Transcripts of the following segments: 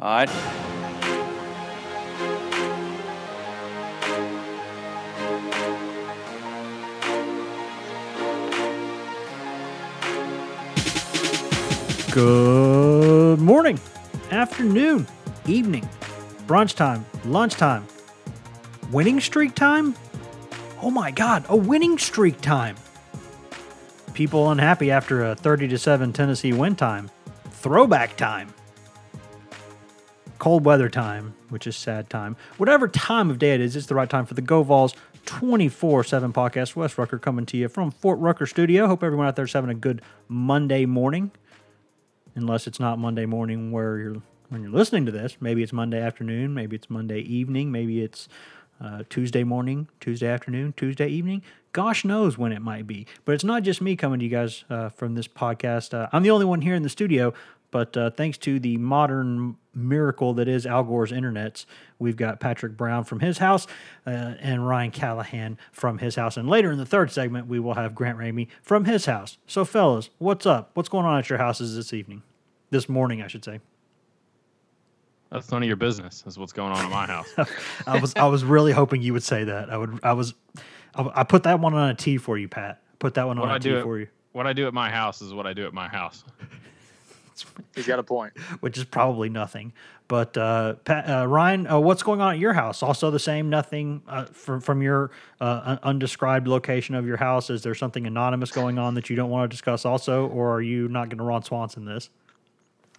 All right. Good morning, afternoon, evening, brunch time, lunchtime, winning streak time. Oh my God, a winning streak time. People unhappy after a 30 to 7 Tennessee win time. Throwback time. Cold weather time, which is sad time. Whatever time of day it is, it's the right time for the Go Vols 24 7 podcast. Wes Rucker coming to you from Fort Rucker Studio. Hope everyone out there is having a good Monday morning unless it's not Monday morning where you're when you're listening to this. Maybe it's Monday afternoon, maybe it's Monday evening, maybe it's uh, Tuesday morning, Tuesday afternoon, Tuesday evening. Gosh knows when it might be. But it's not just me coming to you guys uh, from this podcast. Uh, I'm the only one here in the studio, but uh, thanks to the modern miracle that is Al Gore's internets, we've got Patrick Brown from his house uh, and Ryan Callahan from his house. And later in the third segment, we will have Grant Ramey from his house. So, fellas, what's up? What's going on at your houses this evening? This morning, I should say. That's none of your business. Is what's going on in my house. I was I was really hoping you would say that. I would I was I, I put that one on a T for you, Pat. Put that one on What a I T do it- for you, what I do at my house is what I do at my house. He's got a point. which is probably nothing. But uh, Pat, uh, Ryan, uh, what's going on at your house? Also the same, nothing uh, from from your uh, undescribed location of your house. Is there something anonymous going on that you don't want to discuss? Also, or are you not going to Ron Swanson this?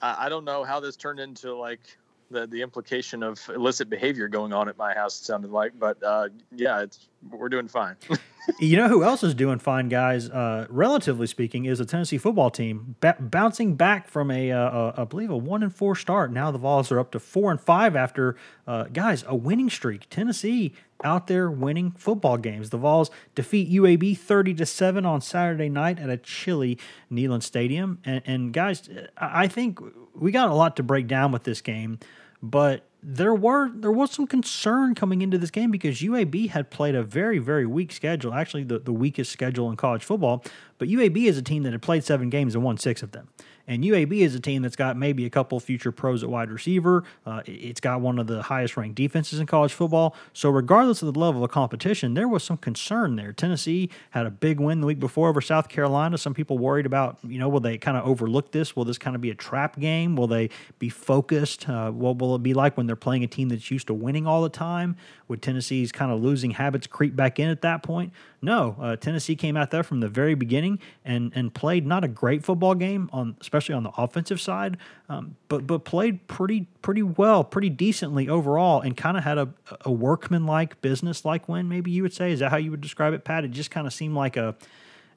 I, I don't know how this turned into like the the implication of illicit behavior going on at my house. It sounded like, but uh, yeah, it's we're doing fine. You know who else is doing fine, guys? Uh, relatively speaking, is the Tennessee football team ba- bouncing back from a, uh, a, I believe, a one and four start. Now the Vols are up to four and five after, uh, guys, a winning streak. Tennessee out there winning football games. The Vols defeat UAB thirty to seven on Saturday night at a chilly Neyland Stadium. And, and guys, I think we got a lot to break down with this game, but there were there was some concern coming into this game because UAB had played a very very weak schedule, actually the, the weakest schedule in college football. But UAB is a team that had played seven games and won six of them. And UAB is a team that's got maybe a couple future pros at wide receiver. Uh, it- it's got one of the highest ranked defenses in college football. So, regardless of the level of competition, there was some concern there. Tennessee had a big win the week before over South Carolina. Some people worried about, you know, will they kind of overlook this? Will this kind of be a trap game? Will they be focused? Uh, what will it be like when they're playing a team that's used to winning all the time? Would Tennessee's kind of losing habits creep back in at that point? No, uh, Tennessee came out there from the very beginning and and played not a great football game on, especially on the offensive side, um, but but played pretty pretty well, pretty decently overall, and kind of had a a workmanlike, business-like win. Maybe you would say is that how you would describe it, Pat? It just kind of seemed like a,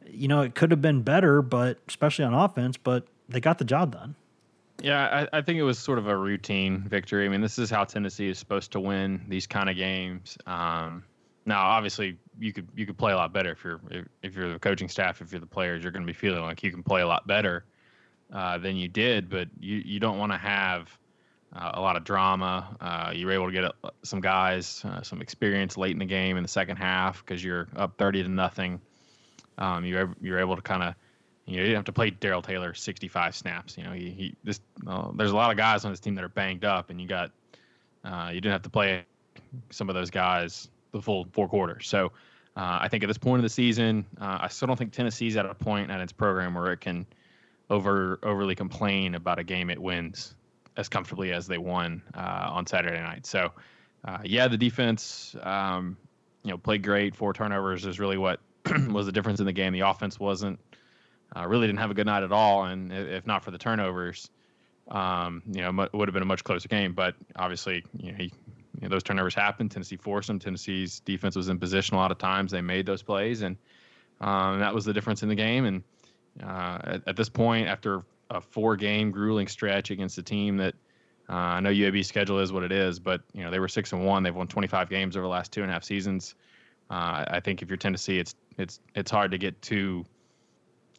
you know, it could have been better, but especially on offense, but they got the job done. Yeah, I, I think it was sort of a routine victory. I mean, this is how Tennessee is supposed to win these kind of games. Um, now, obviously, you could you could play a lot better if you're if you're the coaching staff, if you're the players, you're going to be feeling like you can play a lot better uh, than you did. But you you don't want to have uh, a lot of drama. Uh, you were able to get uh, some guys uh, some experience late in the game in the second half because you're up thirty to nothing. Um, you're you're able to kind of you know, you didn't have to play Darrell Taylor 65 snaps. You know, he, he this there's a lot of guys on this team that are banged up, and you got you didn't have to play some of those guys the full four quarters. So I think at this point of the season, I still don't think Tennessee's at a point at its program where it can over overly complain about a game it wins as comfortably as they won uh, on Saturday night. So uh, yeah, the defense, um, you know, played great. Four turnovers is really what was the difference in the game. The offense wasn't uh, really didn't have a good night at all, and if not for the turnovers, um, you know, it would have been a much closer game. But obviously, you know, he, you know, those turnovers happened. Tennessee forced them. Tennessee's defense was in position a lot of times. They made those plays, and um, that was the difference in the game. And uh, at, at this point, after a four-game grueling stretch against a team that uh, I know UAB's schedule is what it is, but you know they were six and one. They've won 25 games over the last two and a half seasons. Uh, I think if you're Tennessee, it's it's it's hard to get too.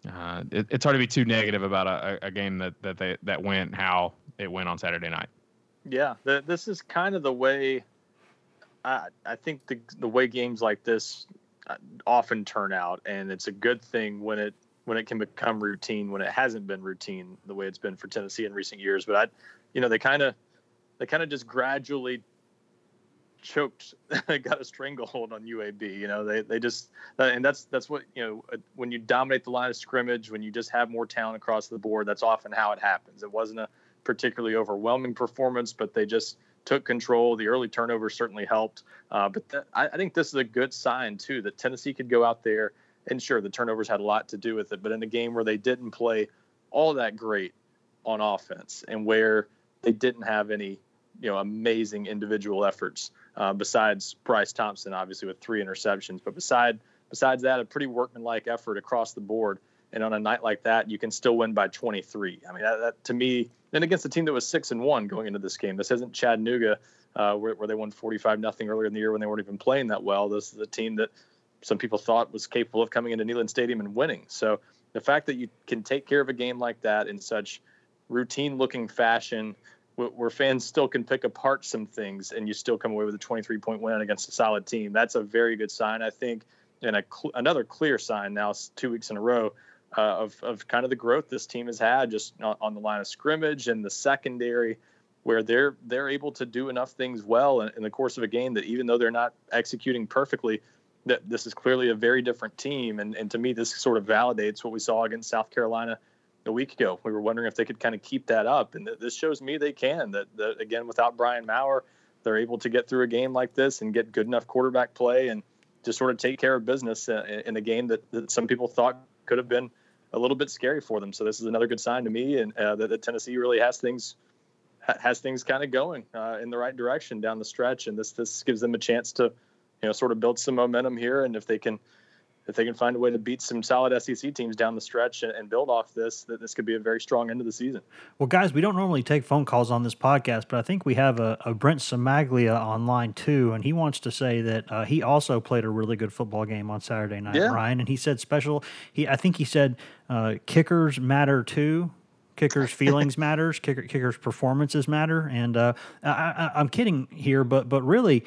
Uh, it, it's hard to be too negative about a, a a game that that they that went how it went on Saturday night. Yeah, the, this is kind of the way. I I think the the way games like this uh, often turn out, and it's a good thing when it when it can become routine. When it hasn't been routine the way it's been for Tennessee in recent years, but I, you know, they kind of they kind of just gradually choked, got a stranglehold on UAB. You know, they they just and that's that's what you know uh, when you dominate the line of scrimmage, when you just have more talent across the board. That's often how it happens. It wasn't a particularly overwhelming performance, but they just took control. The early turnovers certainly helped. Uh, but th- I, I think this is a good sign too that Tennessee could go out there and sure the turnovers had a lot to do with it, but in a game where they didn't play all that great on offense and where they didn't have any you know amazing individual efforts uh, besides Bryce Thompson, obviously with three interceptions. But beside besides that, a pretty workmanlike effort across the board. And on a night like that, you can still win by 23. I mean, that, that to me, and against a team that was six and one going into this game. This isn't Chattanooga, uh, where, where they won 45 nothing earlier in the year when they weren't even playing that well. This is a team that some people thought was capable of coming into Neyland Stadium and winning. So the fact that you can take care of a game like that in such routine looking fashion where fans still can pick apart some things and you still come away with a 23 point win against a solid team. That's a very good sign, I think, and a cl- another clear sign now, two weeks in a row, uh, of, of kind of the growth this team has had just on, on, the line of scrimmage and the secondary, where they're they're able to do enough things well in, in the course of a game that even though they're not executing perfectly, that this is clearly a very different team. And, and to me, this sort of validates what we saw against South Carolina a week ago. We were wondering if they could kind of keep that up, and th- this shows me they can. That, that again, without Brian Maurer, they're able to get through a game like this and get good enough quarterback play and just sort of take care of business uh, in a game that, that some people thought could have been a little bit scary for them. So this is another good sign to me, and uh, that, that, Tennessee really has things has things kind of going uh, in the right direction down the stretch, and this this gives them a chance to you know sort of build some momentum here, and if they can if they can find a way to beat some solid SEC teams down the stretch and, and, build off this, that this could be a very strong end of the season. Well, guys, we don't normally take phone calls on this podcast, but I think we have a, a Brent Cimaglia on line too, and he wants to say that uh, he also played a really good football game on Saturday night, yeah. Ryan. And he said special. He, I think he said uh, kickers matter too. Kickers' feelings matters. Kicker, kickers' performances matter. And uh, I, am kidding here, but but really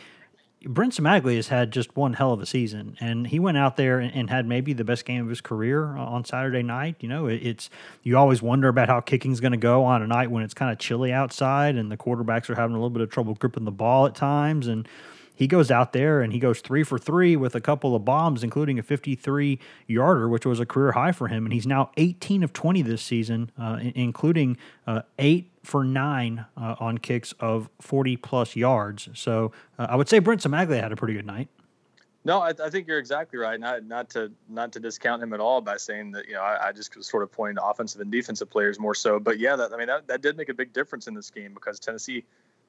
Brent Cimaglia has had just one hell of a season, and he went out there and, and, had maybe the best game of his career on Saturday night. You know, it, it's you always wonder about how kicking's going to go on a night when it's kind of chilly outside and the quarterbacks are having a little bit of trouble gripping the ball at times, and he goes out there and he goes three for three with a couple of bombs, including a 53 yarder, which was a career high for him. And he's now 18 of 20 this season, uh, including uh, eight for nine uh, on kicks of 40 plus yards. So uh, I would say Brent Cimaglia had a pretty good night. No, I, I, think you're exactly right. Not not to not to discount him at all by saying that you know I, I just was sort of pointing to offensive and defensive players more so. But yeah, that, I mean that, that did make a big difference in this game because Tennessee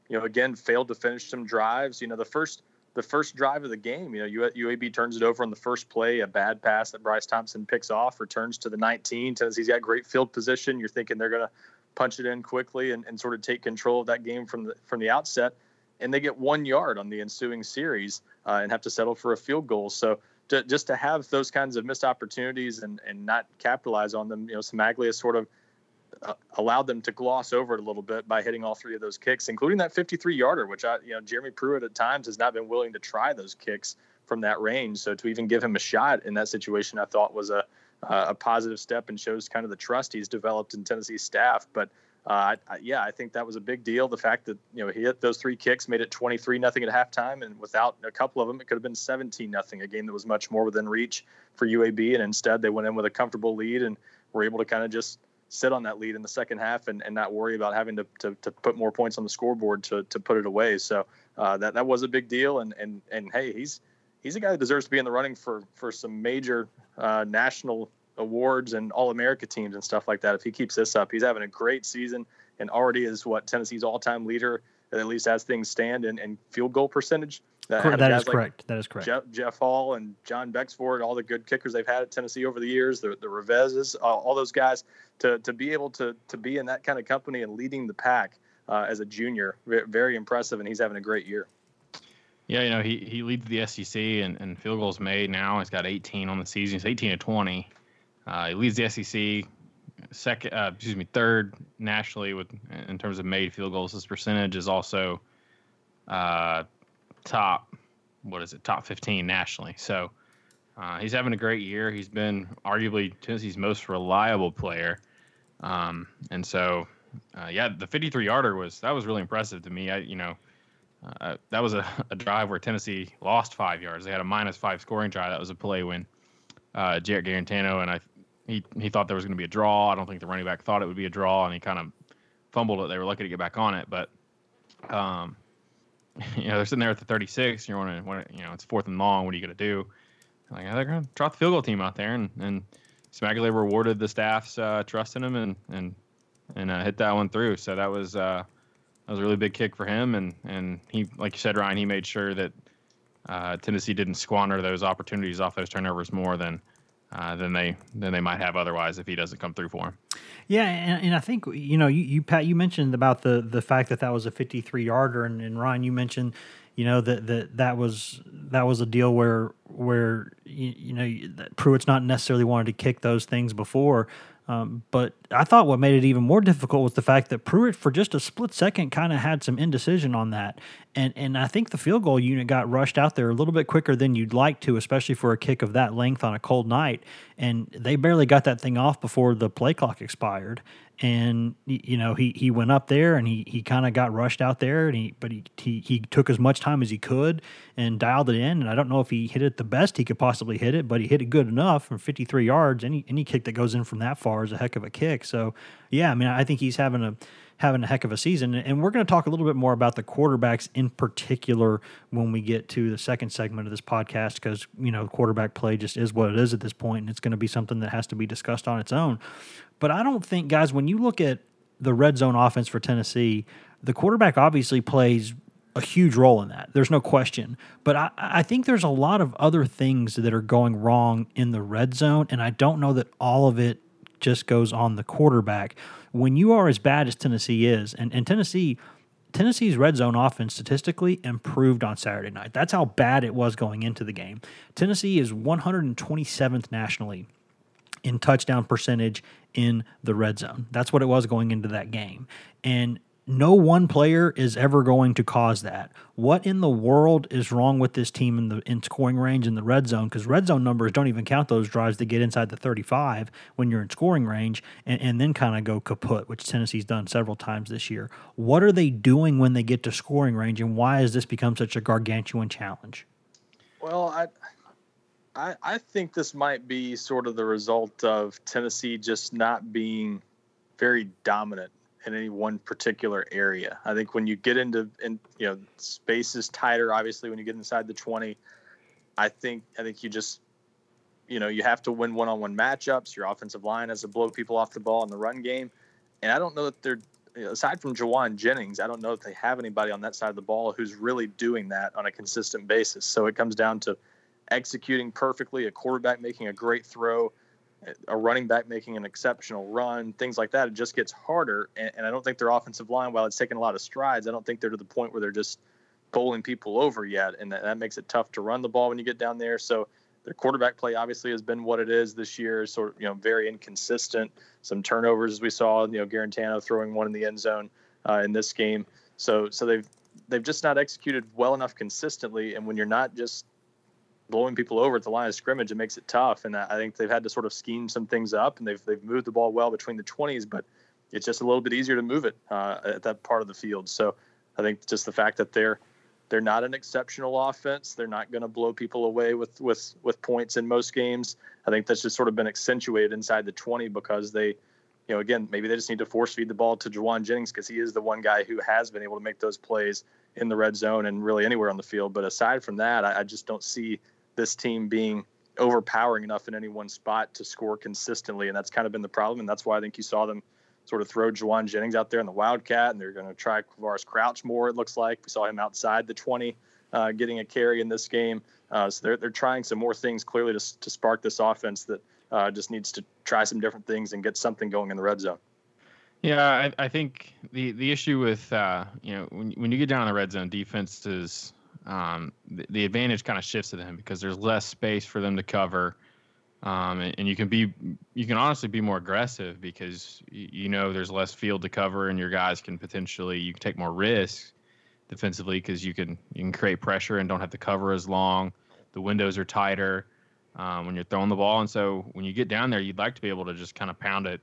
you know, again, failed to finish some drives. You know, the first the first drive of the game, you know, UAB turns it over on the first play, a bad pass that Bryce Thompson picks off, returns to the 19. Tennessee's got great field position. You're thinking they're going to punch it in quickly and, and sort of take control of that game from the from the outset. And they get one yard on the ensuing series uh, and have to settle for a field goal. So to, just to have those kinds of missed opportunities and, and not capitalize on them, you know, Cimaglia sort of uh, allowed them to gloss over it a little bit by hitting all three of those kicks, including that 53 yarder, which I, you know, Jeremy Pruitt at times has not been willing to try those kicks from that range. So to even give him a shot in that situation, I thought was a uh, a positive step and shows kind of the trust he's developed in Tennessee's staff. But uh, I, yeah, I think that was a big deal. The fact that you know he hit those three kicks made it 23 nothing at halftime, and without a couple of them, it could have been 17 nothing. A game that was much more within reach for UAB, and instead they went in with a comfortable lead and were able to kind of just sit on that lead in the second half and, and not worry about having to, to, to put more points on the scoreboard to, to put it away. So uh, that that was a big deal. And and and hey, he's he's a guy that deserves to be in the running for for some major uh, national awards and All America teams and stuff like that. If he keeps this up, he's having a great season and already is what Tennessee's all time leader at least as things stand and, and field goal percentage. That, that is like correct. That is correct. Jeff, Jeff, Hall and John Becksvoort, all the good kickers they've had at Tennessee over the years, the the Reveizes, all, all those guys, to to be able to to be in that kind of company and leading the pack uh, as a junior, very, very impressive, and he's having a great year. Yeah, you know, he, he leads the SEC and, and field goals made now. He's got 18 on the season. He's 18 to 20. Uh, he leads the SEC second, uh, excuse me, third nationally with in terms of made field goals. His percentage is also uh, top. What is it? Top 15 nationally. So uh, he's having a great year. He's been arguably Tennessee's most reliable player, um, and so uh, yeah, the 53 yarder was that was really impressive to me. I you know. Uh, that was a, a drive where Tennessee lost five yards. They had a minus five scoring drive. That was a play when uh, Jarrett Guarantano and I he he thought there was going to be a draw. I don't think the running back thought it would be a draw, and he kind of fumbled it. They were lucky to get back on it, but um, you know they're sitting there at the 36. You're wondering, you know, it's fourth and long. What are you going to do? Like they're going to trot the field goal team out there, and and Cimaglia rewarded the staff's uh, trust in him and and and uh, hit that one through. So that was uh, that was a really big kick for him, and and he, like you said, Ryan, he made sure that uh, Tennessee didn't squander those opportunities off those turnovers more than uh, than they than they might have otherwise if he doesn't come through for him. Yeah, and, and I think you know you, you Pat you mentioned about the the fact that that was a 53 yarder, and, and Ryan you mentioned you know that that that was that was a deal where where you, you know Pruitt's not necessarily wanted to kick those things before. Um, but I thought what made it even more difficult was the fact that Pruitt, for just a split second, kind of had some indecision on that, and and I think the field goal unit got rushed out there a little bit quicker than you'd like to, especially for a kick of that length on a cold night, and they barely got that thing off before the play clock expired, and you know he he went up there and he he kind of got rushed out there and he but he, he he took as much time as he could and dialed it in. And I don't know if he hit it the best he could possibly hit it but he hit it good enough from 53 yards any any kick that goes in from that far is a heck of a kick. So yeah I mean I think he's having a having a heck of a season and we're going to talk a little bit more about the quarterbacks in particular when we get to the second segment of this podcast because you know quarterback play just is what it is at this point and it's going to be something that has to be discussed on its own but I don't think, guys, when you look at the red zone offense for Tennessee, the quarterback obviously plays a huge role in that. There's no question. But I, I think there's a lot of other things that are going wrong in the red zone, and I don't know that all of it just goes on the quarterback. When you are as bad as Tennessee is, and, and Tennessee Tennessee's red zone offense statistically improved on Saturday night. That's how bad it was going into the game. Tennessee is 127th nationally in touchdown percentage in the red zone. That's what it was going into that game. And no one player is ever going to cause that. What in the world is wrong with this team in the in scoring range in the red zone? Because red zone numbers don't even count those drives that get inside the 35 when you're in scoring range and, and then kind of go kaput, which Tennessee's done several times this year. What are they doing when they get to scoring range, and why has this become such a gargantuan challenge? Well, I I, I think this might be sort of the result of Tennessee just not being very dominant in any one particular area. I think when you get into in you know space is tighter, obviously when you get inside the 20, I think I think you just you know you have to win one-on-one matchups. Your offensive line has to blow people off the ball in the run game, and I don't know that they're aside from Jauan Jennings, I don't know if they have anybody on that side of the ball who's really doing that on a consistent basis. So it comes down to executing perfectly, a quarterback making a great throw, a running back making an exceptional run, things like that. It just gets harder. And, and, I don't think their offensive line, while it's taken a lot of strides, I don't think they're to the point where they're just bowling people over yet. And that, that makes it tough to run the ball when you get down there. So their quarterback play obviously has been what it is this year, sort of, you know, very inconsistent. Some turnovers as we saw, you know, Guarantano throwing one in the end zone uh, in this game. So, so they've, they've just not executed well enough consistently. And when you're not just blowing people over at the line of scrimmage, it makes it tough. And I think they've had to sort of scheme some things up, and they've they've moved the ball well between the 20s, but it's just a little bit easier to move it uh, at that part of the field. So I think just the fact that they're they're not an exceptional offense. They're not going to blow people away with with with points in most games. I think that's just sort of been accentuated inside the 20 because they, you know, again, maybe they just need to force feed the ball to Jauan Jennings because he is the one guy who has been able to make those plays in the red zone and really anywhere on the field. But aside from that, I, I just don't see this team being overpowering enough in any one spot to score consistently. And that's kind of been the problem. And that's why I think you saw them sort of throw Jauan Jennings out there in the Wildcat, and they're going to try Quavaris Crouch more, it looks like. We saw him outside the 20 uh, getting a carry in this game. Uh, so they're, they're trying some more things clearly to, to spark this offense that uh, just needs to try some different things and get something going in the red zone. Yeah, I, I think the the issue with uh, you know when when you get down in the red zone, defenses um, the, the, advantage kind of shifts to them because there's less space for them to cover. Um, and, and, you can be, you can honestly be more aggressive because you, know there's less field to cover, and your guys can potentially you can take more risks defensively because you can you can create pressure and don't have to cover as long. The windows are tighter um, when you're throwing the ball, and so when you get down there, you'd like to be able to just kind of pound it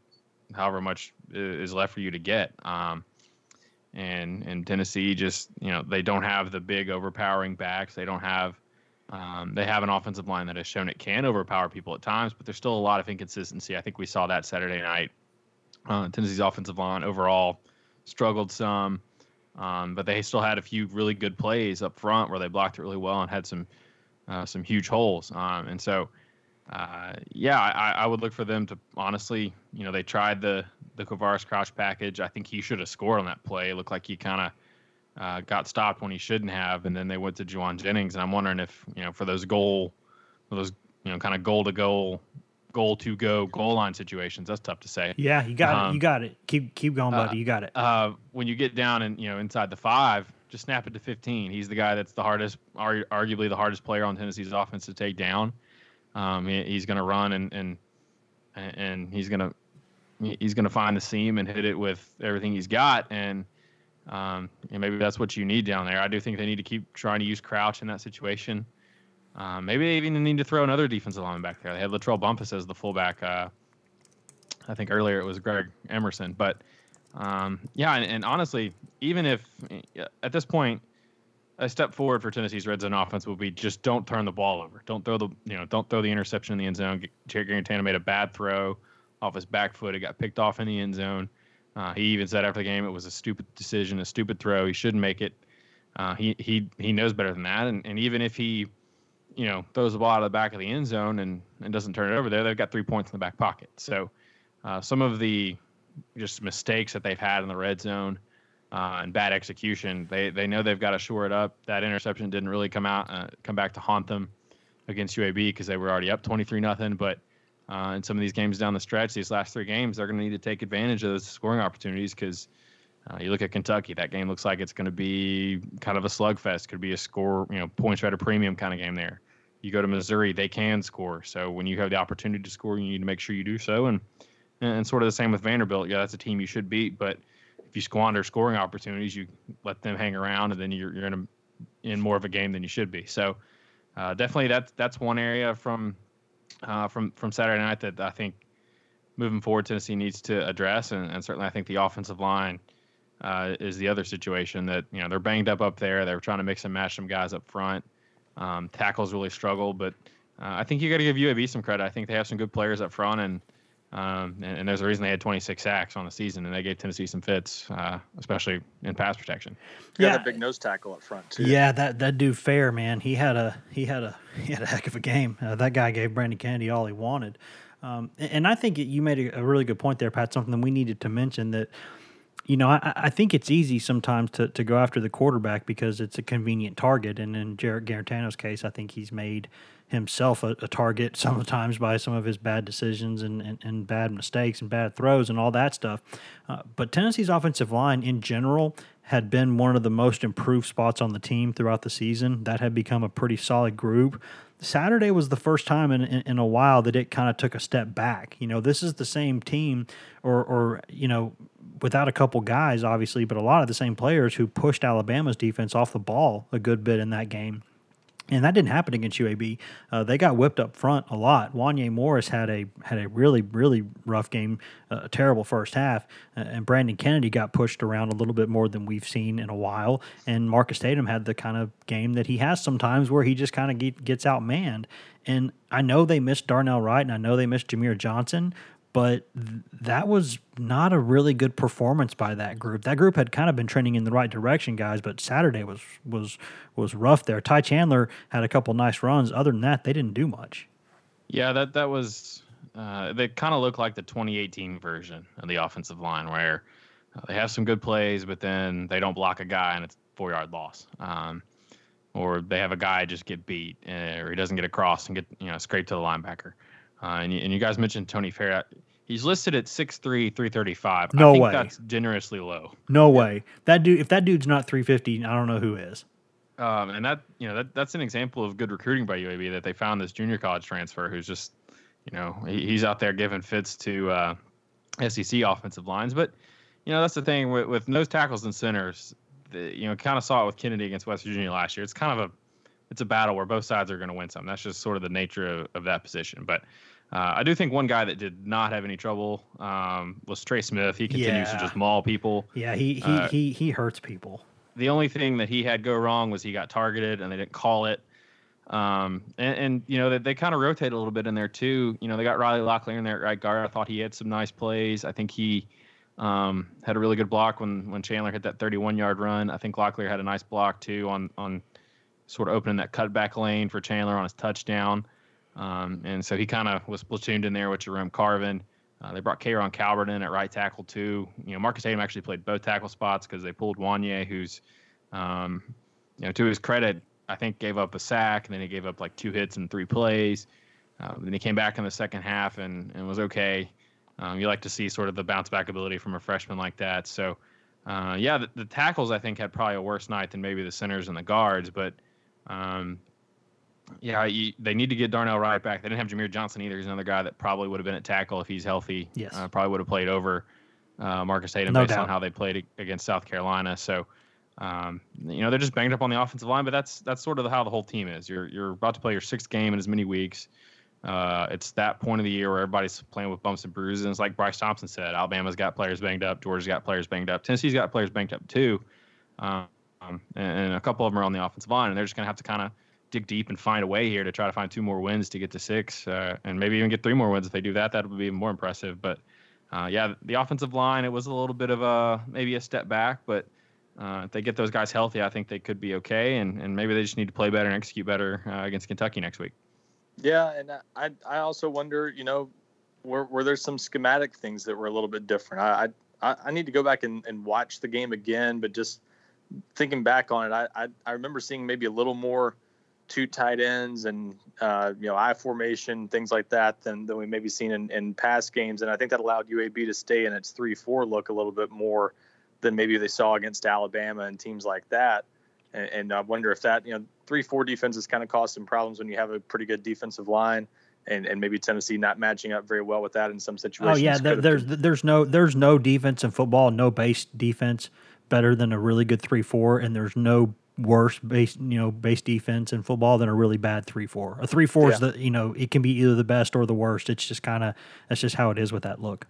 however much is left for you to get. Um, and and Tennessee just you know they don't have the big overpowering backs. They don't have um, they have an offensive line that has shown it can overpower people at times, but there's still a lot of inconsistency. I think we saw that Saturday night. Uh, Tennessee's offensive line overall struggled some, um, but they still had a few really good plays up front where they blocked it really well and had some uh, some huge holes. Um, and so, uh, yeah, I, I, would look for them to honestly, you know, they tried the the Quavaris Crouch package. I think he should have scored on that play. It looked like he kind of uh, got stopped when he shouldn't have, and then they went to Jauan Jennings. And I'm wondering if you know for those goal, for those you know kind of goal to goal, goal to go goal line situations. That's tough to say. Yeah, you got um, it. You got it. Keep keep going, uh, buddy. Uh, you got it. Uh, when you get down and you know inside the five, just snap it to 15. He's the guy that's the hardest, arguably the hardest player on Tennessee's offense to take down. Um, he, he's going to run and and and he's going to he's going to find the seam and hit it with everything he's got and um, and maybe that's what you need down there. I do think they need to keep trying to use Crouch in that situation. Um, maybe they even need to throw another defensive lineman back there. They had LaTrell Bumphus as the fullback. Uh, I think earlier it was Greg Emerson, but um, yeah, and, and, honestly, even if at this point a step forward for Tennessee's red zone offense will be just don't turn the ball over, don't throw the you know don't throw the interception in the end zone. Jarrett Guarantano made a bad throw off his back foot. It got picked off in the end zone. Uh, he even said after the game it was a stupid decision, a stupid throw. He shouldn't make it. Uh, he he he knows better than that. And and even if he, you know, throws the ball out of the back of the end zone and, and doesn't turn it over there, they've got three points in the back pocket. So uh, some of the just mistakes that they've had in the red zone uh, and bad execution, they they know they've got to shore it up. That interception didn't really come out uh, come back to haunt them against UAB because they were already up 23 nothing, but uh, in some of these games down the stretch, these last three games, they're going to need to take advantage of those scoring opportunities because uh, you look at Kentucky, that game looks like it's going to be kind of a slugfest. Could be a score, you know, points at a premium kind of game there. You go to Missouri, they can score. So when you have the opportunity to score, you need to make sure you do so. And and sort of the same with Vanderbilt. Yeah, that's a team you should beat, but you squander scoring opportunities, you let them hang around, and then you're you're in a, in more of a game than you should be. So uh, definitely that's that's one area from uh, from from Saturday night that I think moving forward Tennessee needs to address, and, and certainly I think the offensive line uh, is the other situation that you know they're banged up up there. They're trying to mix and match some guys up front. Um, tackles really struggle, but uh, I think you got to give UAB some credit. I think they have some good players up front, and um, and, and, there's a reason they had 26 sacks on the season, and they gave Tennessee some fits, uh, especially in pass protection. Yeah, that big nose tackle up front too. Yeah, that that dude Fair man, he had a he had a he had a heck of a game. Uh, that guy gave Brandon Kennedy all he wanted, um, and, and, I think you made a, a, really good point there, Pat. Something we needed to mention that. You know, I, I think it's easy sometimes to, to go after the quarterback because it's a convenient target. And in Jarrett Guarantano's case, I think he's made himself a, a, target sometimes by some of his bad decisions and, and, and, bad mistakes and bad throws and all that stuff. Uh, but Tennessee's offensive line in general had been one of the most improved spots on the team throughout the season. That had become a pretty solid group. Saturday was the first time in, in, in a while that it kind of took a step back. You know, this is the same team, or, or you know, without a couple guys, obviously, but a lot of the same players who pushed Alabama's defense off the ball a good bit in that game. And that didn't happen against UAB. Uh, they got whipped up front a lot. Wanya Morris had a had a really really rough game, uh, a terrible first half, uh, and Brandon Kennedy got pushed around a little bit more than we've seen in a while. And Marcus Tatum had the kind of game that he has sometimes where he just kind of get, gets outmanned. And I know they missed Darnell Wright, and I know they missed Jahmir Johnson, but th- that was not a really good performance by that group. That group had kind of been trending in the right direction, guys, but Saturday was was was rough there. Ty Chandler had a couple nice runs. Other than that, they didn't do much. Yeah, that that was uh, they kind of look like the 2018 version of the offensive line, where uh, they have some good plays, but then they don't block a guy and it's four yard loss. Um, or they have a guy just get beat, uh, or he doesn't get across and get you know scraped to the linebacker. Uh, and, you, and you guys mentioned Tony Fair. He's listed at 6'3", 335. No I think way. That's generously low. No yeah. way. That dude. If that dude's not three fifty, I don't know who is. Um, and that you know that that's an example of good recruiting by UAB that they found this junior college transfer who's just you know he, he's out there giving fits to uh, SEC offensive lines. But you know that's the thing with, with nose tackles and centers. The, you know, kind of saw it with Kennedy against West Virginia last year. It's kind of a it's a battle where both sides are going to win some. That's just sort of the nature of, of that position. But Uh, I do think one guy that did not have any trouble um, was Trey Smith. He continues Yeah. to just maul people. Yeah, he he Uh, he he hurts people. The only thing that he had go wrong was he got targeted and they didn't call it. Um, and, and you know they, they kind of rotate a little bit in there too. You know they got Riley Locklear in there at right guard. I thought he had some nice plays. I think he um, had a really good block when when Chandler hit that 31 yard run. I think Locklear had a nice block too on on sort of opening that cutback lane for Chandler on his touchdown. Um, and so he kind of was platooned in there with Jerome Carvin. Uh, they brought K'Rojhn Calbert in at right tackle too. You know, Marcus Tatum actually played both tackle spots because they pulled Wanya, who's, um, you know, to his credit, I think gave up a sack and then he gave up like two hits and three plays. Uh, then he came back in the second half and, and was okay. Um, you like to see sort of the bounce back ability from a freshman like that. So, uh, yeah, the, the tackles I think had probably a worse night than maybe the centers and the guards, but um, yeah, you, they need to get Darnell Wright back. They didn't have Jahmir Johnson either. He's another guy that probably would have been at tackle if he's healthy. Yes. uh, probably would have played over uh, Marcus Hayden No based doubt. on how they played against South Carolina. So, um, you know, they're just banged up on the offensive line, but that's that's sort of how the whole team is. You're you're about to play your sixth game in as many weeks. Uh, it's that point of the year where everybody's playing with bumps and bruises. And it's like Bryce Thompson said, Alabama's got players banged up, Georgia's got players banged up, Tennessee's got players banged up too. Um, and, and a couple of them are on the offensive line, and they're just going to have to kind of dig deep and find a way here to try to find two more wins to get to six, uh, and maybe even get three more wins if they do that. That would be even more impressive. But uh, yeah, the offensive line it was a little bit of a maybe a step back, but uh, if they get those guys healthy, I think they could be okay, and, and maybe they just need to play better and execute better uh, against Kentucky next week. Yeah, and I I also wonder, you know, were were there some schematic things that were a little bit different? I I, I need to go back and, and watch the game again, but just thinking back on it, I, I I remember seeing maybe a little more two tight ends and uh, you know I formation things like that than than we maybe seen in, in past games, and I think that allowed UAB to stay in its three four look a little bit more than maybe they saw against Alabama and teams like that. And, and I wonder if that you know three four defenses kind of cause some problems when you have a pretty good defensive line. And, and maybe Tennessee not matching up very well with that in some situations. Oh yeah, there, could have there's there's no there's no defense in football, no base defense better than a really good three four, and there's no worse base you know base defense in football than a really bad three four. A three four is the you know it can be either the best or the worst. It's just kind of that's just how it is with that look.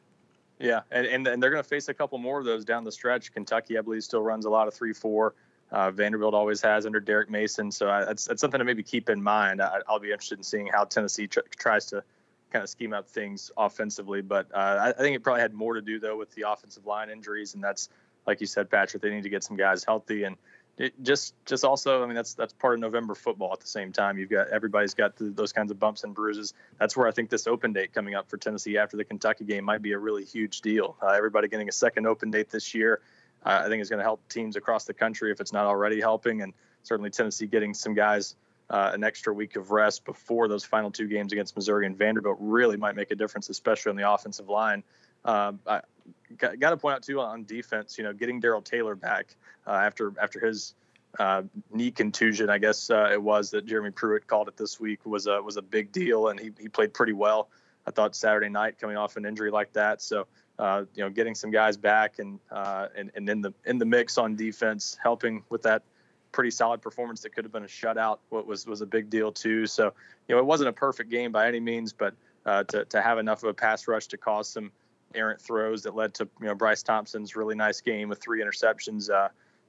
Yeah, and, and, and they're going to face a couple more of those down the stretch. Kentucky, I believe, still runs a lot of three four. Uh, Vanderbilt always has under Derek Mason, so I, that's that's something to maybe keep in mind. I, I'll be interested in seeing how Tennessee tr- tries to kind of scheme up things offensively. But uh, I, I think it probably had more to do though with the offensive line injuries, and that's like you said, Patrick. They need to get some guys healthy and. It just, just also, I mean, that's that's part of November football. At the same time, you've got everybody's got the, those kinds of bumps and bruises. That's where I think this open date coming up for Tennessee after the Kentucky game might be a really huge deal. Uh, everybody getting a second open date this year, uh, I think is going to help teams across the country if it's not already helping, and certainly Tennessee getting some guys uh, an extra week of rest before those final two games against Missouri and Vanderbilt really might make a difference, especially on the offensive line. Um, I got, got to point out too on defense, you know, getting Darrell Taylor back uh, after after his uh, knee contusion, I guess uh, it was that Jeremy Pruitt called it this week was a was a big deal, and he, he played pretty well. I thought Saturday night coming off an injury like that, so uh, you know, getting some guys back and uh, and and in the in the mix on defense, helping with that pretty solid performance that could have been a shutout. What was was a big deal too. So you know, it wasn't a perfect game by any means, but uh, to to have enough of a pass rush to cause some errant throws that led to you know Bryce Thompson's really nice game with three interceptions. Uh,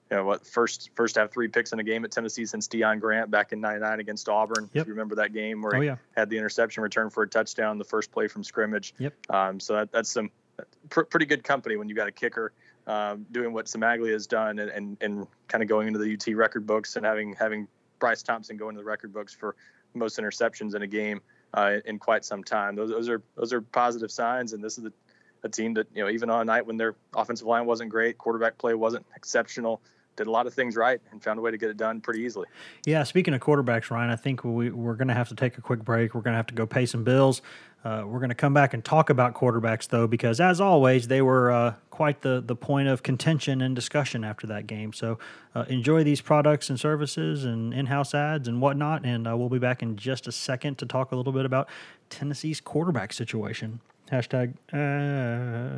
you know what? First, first to have three picks in a game at Tennessee since Deon Grant back in '99 against Auburn. Yep. If you remember that game where Oh he had the interception return for a touchdown, the first play from scrimmage. Yep. Um, so that, that's some pr- pretty good company when you got a kicker um, doing what Cimaglia has done and, and, and kind of going into the UT record books and having having Bryce Thompson go into the record books for most interceptions in a game uh, in quite some time. Those, those are those are positive signs, and this is a, a team that you know even on a night when their offensive line wasn't great, quarterback play wasn't exceptional, did a lot of things right and found a way to get it done pretty easily. yeah. Speaking of quarterbacks, Ryan, I think we we're going to have to take a quick break. We're going to have to go pay some bills. Uh, we're going to come back and talk about quarterbacks though, because as always, they were uh, quite the the point of contention and discussion after that game. So uh, enjoy these products and services and in-house ads and whatnot, and uh, we'll be back in just a second to talk a little bit about Tennessee's quarterback situation. Hashtag ad.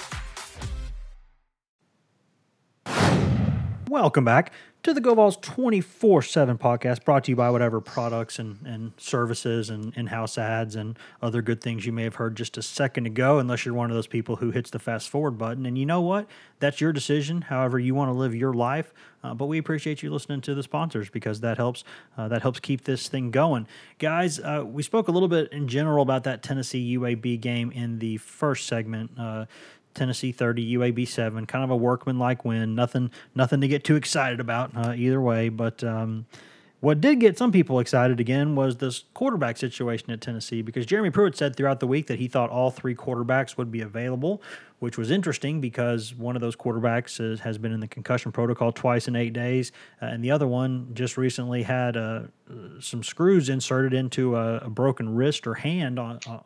Welcome back to the GoVols 24 7 podcast brought to you by whatever products and, and services and in house ads and other good things you may have heard just a second ago, unless you're one of those people who hits the fast forward button. And you know what? That's your decision, however you want to live your life. Uh, but we appreciate you listening to the sponsors because that helps uh, that helps keep this thing going, guys. Uh, we spoke a little bit in general about that Tennessee UAB game in the first segment. Tennessee 30, UAB 7, kind of a workmanlike win. Nothing nothing to get too excited about uh, either way. But um, what did get some people excited again was this quarterback situation at Tennessee because Jeremy Pruitt said throughout the week that he thought all three quarterbacks would be available, which was interesting because one of those quarterbacks has been in the concussion protocol twice in eight days, uh, and the other one just recently had uh, some screws inserted into a, a broken wrist or hand on, uh,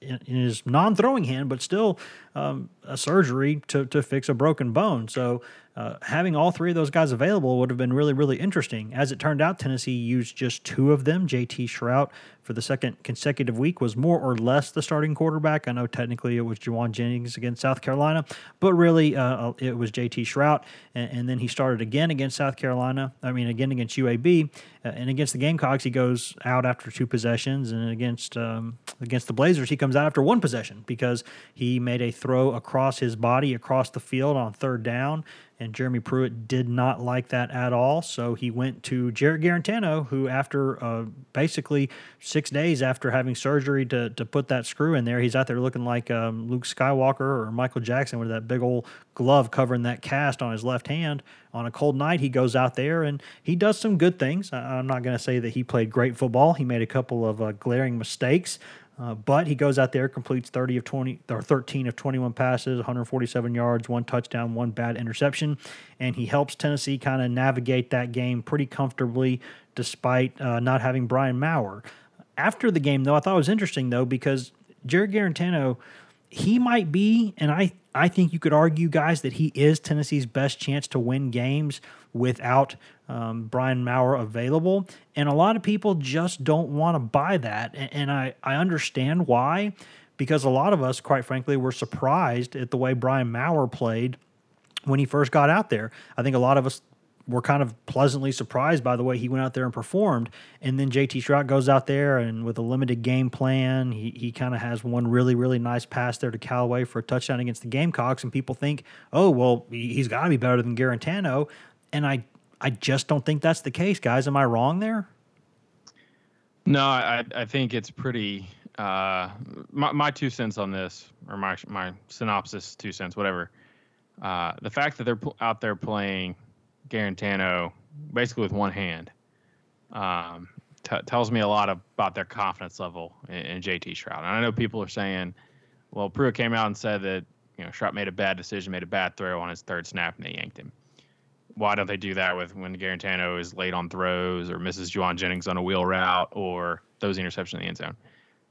in, in his non-throwing hand, but still um, a surgery to, to fix a broken bone. So uh, having all three of those guys available would have been really, really interesting. As it turned out, Tennessee used just two of them. JT Shrout for the second consecutive week was more or less the starting quarterback. I know technically it was Jauan Jennings against South Carolina, but really uh, it was JT Shrout. And, and, then he started again against South Carolina. I mean, again against UAB. Uh, and against the Gamecocks, he goes out after two possessions. And against, um, against the Blazers, he comes out after one possession because he made a throw across his body, across the field on third down and Jeremy Pruitt did not like that at all. So he went to Jarrett Guarantano, who, after uh, basically six days after having surgery to, to put that screw in there, he's out there looking like um, Luke Skywalker or Michael Jackson with that big old glove covering that cast on his left hand. On a cold night, he goes out there and he does some good things. I'm not going to say that he played great football. He made a couple of uh, glaring mistakes. Uh, but he goes out there, completes 30 of 20 or 13 of 21 passes, 147 yards, one touchdown, one bad interception, and he helps Tennessee kind of navigate that game pretty comfortably despite uh, not having Brian Maurer. After the game, though, I thought it was interesting though because Jarrett Guarantano, he might be, and I I think you could argue, guys, that he is Tennessee's best chance to win games without um, Brian Maurer available. And a lot of people just don't want to buy that. And, and I, I understand why, because a lot of us, quite frankly, were surprised at the way Brian Maurer played when he first got out there. I think a lot of us were kind of pleasantly surprised by the way he went out there and performed. And then JT Shrout goes out there and with a limited game plan, he, he kind of has one really, really nice pass there to Callaway for a touchdown against the Gamecocks. And people think, oh, well, he's got to be better than Guarantano. And I, I just don't think that's the case, guys. Am I wrong there? No, I, I think it's pretty. Uh, my, my two cents on this, or my my synopsis, two cents, whatever. Uh, the fact that they're out there playing Guarantano basically with one hand um, t- tells me a lot about their confidence level in, in, JT Shrout. And I know people are saying, well, Pruitt came out and said that you know Shrout made a bad decision, made a bad throw on his third snap, and they yanked him. Why don't they do that with when Guarantano is late on throws or misses Jauan Jennings on a wheel route or those the interception in the end zone?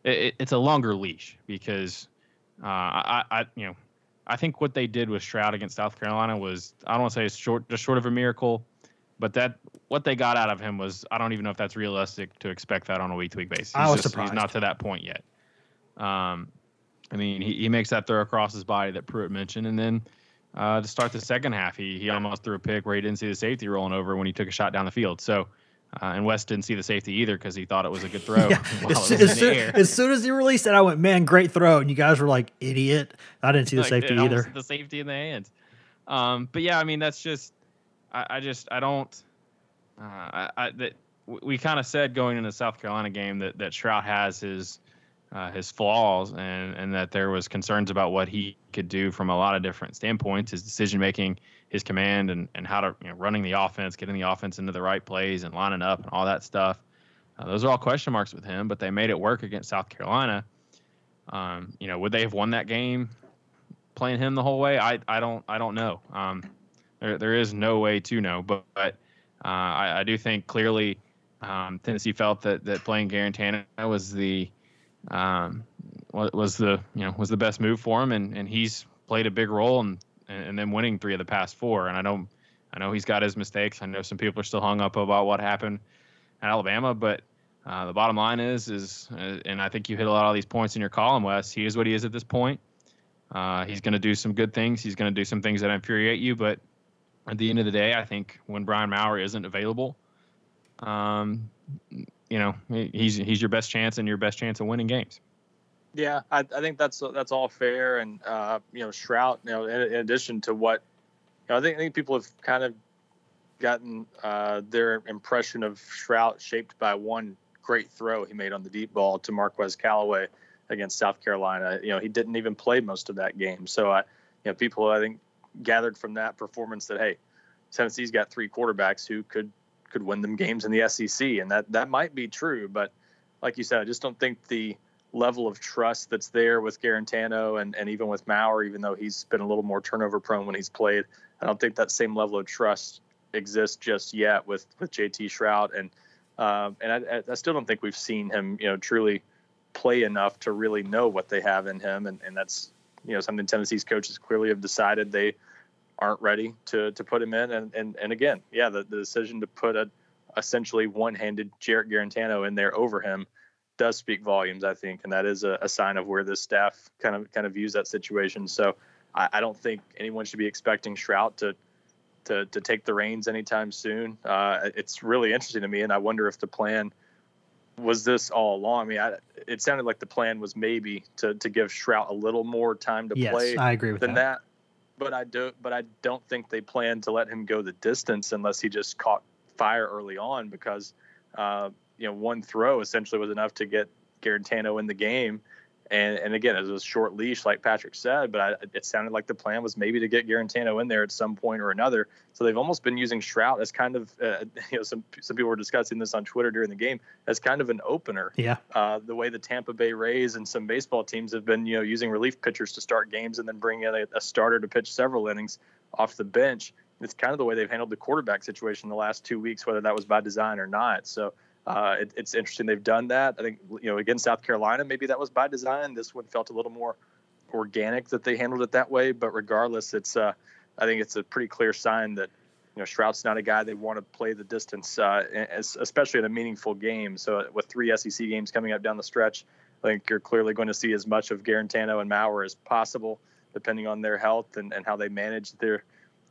It, it, it's a longer leash because uh, I, I, you know, I think what they did with Shrout against South Carolina was I don't want to say it's short, just short of a miracle, but that what they got out of him was I don't even know if that's realistic to expect that on a week to week basis. He's I was just, surprised. He's not to that point yet. Um, I mean, he, he makes that throw across his body that Pruitt mentioned, and then uh, to start the second half, he he almost threw a pick where he didn't see the safety rolling over when he took a shot down the field. So uh, and West didn't see the safety either because he thought it was a good throw. yeah. as, as, soon, as, soon, as he released it, I went, "Man, great throw!" And you guys were like, "Idiot!" I didn't see the like, safety either. The safety in the hands. Um, but yeah, I mean that's just I, I just I don't uh, I, I that we kind of said going into the South Carolina game that that Shrout has his uh, his flaws and and that there was concerns about what he could do from a lot of different standpoints, his decision making, his command, and and how to you know running the offense, getting the offense into the right plays and lining up and all that stuff. Uh, those are all question marks with him, but they made it work against South Carolina. Um, you know, would they have won that game playing him the whole way? I I don't I don't know. Um, there there is no way to know, but, but uh, I, I do think clearly um, Tennessee felt that that playing Guarantano was the um, was the you know was the best move for him, and, and he's played a big role in and then winning three of the past four. And I know I know he's got his mistakes. I know some people are still hung up about what happened at Alabama, but uh, the bottom line is is uh, and I think you hit a lot of these points in your column, Wes. He is what he is at this point. Uh, he's going to do some good things. He's going to do some things that infuriate you, but at the end of the day, I think when Brian Maurer isn't available, um, you know, he's he's your best chance and your best chance of winning games. Yeah, I, I think that's that's all fair, and uh, you know, Shrout. You know, in, in addition to what, you know, I think I think people have kind of gotten uh, their impression of Shrout shaped by one great throw he made on the deep ball to Marquez Callaway against South Carolina. You know, he didn't even play most of that game, so I, you know, people I think gathered from that performance that hey, Tennessee's got three quarterbacks who could could win them games in the SEC, and that that might be true. But like you said, I just don't think the level of trust that's there with Guarantano and, and even with Maurer, even though he's been a little more turnover prone when he's played, I don't think that same level of trust exists just yet with with JT Shrout and um, and I, I, still don't think we've seen him you know truly play enough to really know what they have in him and, and that's you know something Tennessee's coaches clearly have decided they aren't ready to to put him in. And and, and again, yeah, the, the decision to put a essentially one-handed Jarrett Guarantano in there over him does speak volumes, I think, and that is a, a sign of where this staff kind of kind of views that situation. So I, I don't think anyone should be expecting Shrout to to to take the reins anytime soon. Uh, it's really interesting to me, and I wonder if the plan was this all along. I mean, I, it sounded like the plan was maybe to to give Shrout a little more time to yes, play. I agree with than that. that but I do but I don't think they plan to let him go the distance unless he just caught fire early on because uh, you know one throw essentially was enough to get Guarantano in the game and and again, it was a short leash, like Patrick said, but I, it sounded like the plan was maybe to get Guarantano in there at some point or another. So they've almost been using Shrout as kind of, uh, you know, some some people were discussing this on Twitter during the game as kind of an opener. Yeah. Uh, the way the Tampa Bay Rays and some baseball teams have been, you know, using relief pitchers to start games and then bring in a, a starter to pitch several innings off the bench. It's kind of the way they've handled the quarterback situation the last two weeks, whether that was by design or not. So uh, it, it's interesting they've done that. I think you know against South Carolina, maybe that was by design. This one felt a little more organic that they handled it that way. But regardless, it's uh, I think it's a pretty clear sign that you know Shrout's not a guy they want to play the distance, uh, especially in a meaningful game. So with three SEC games coming up down the stretch, I think you're clearly going to see as much of Guarantano and Maurer as possible, depending on their health and, and how they manage their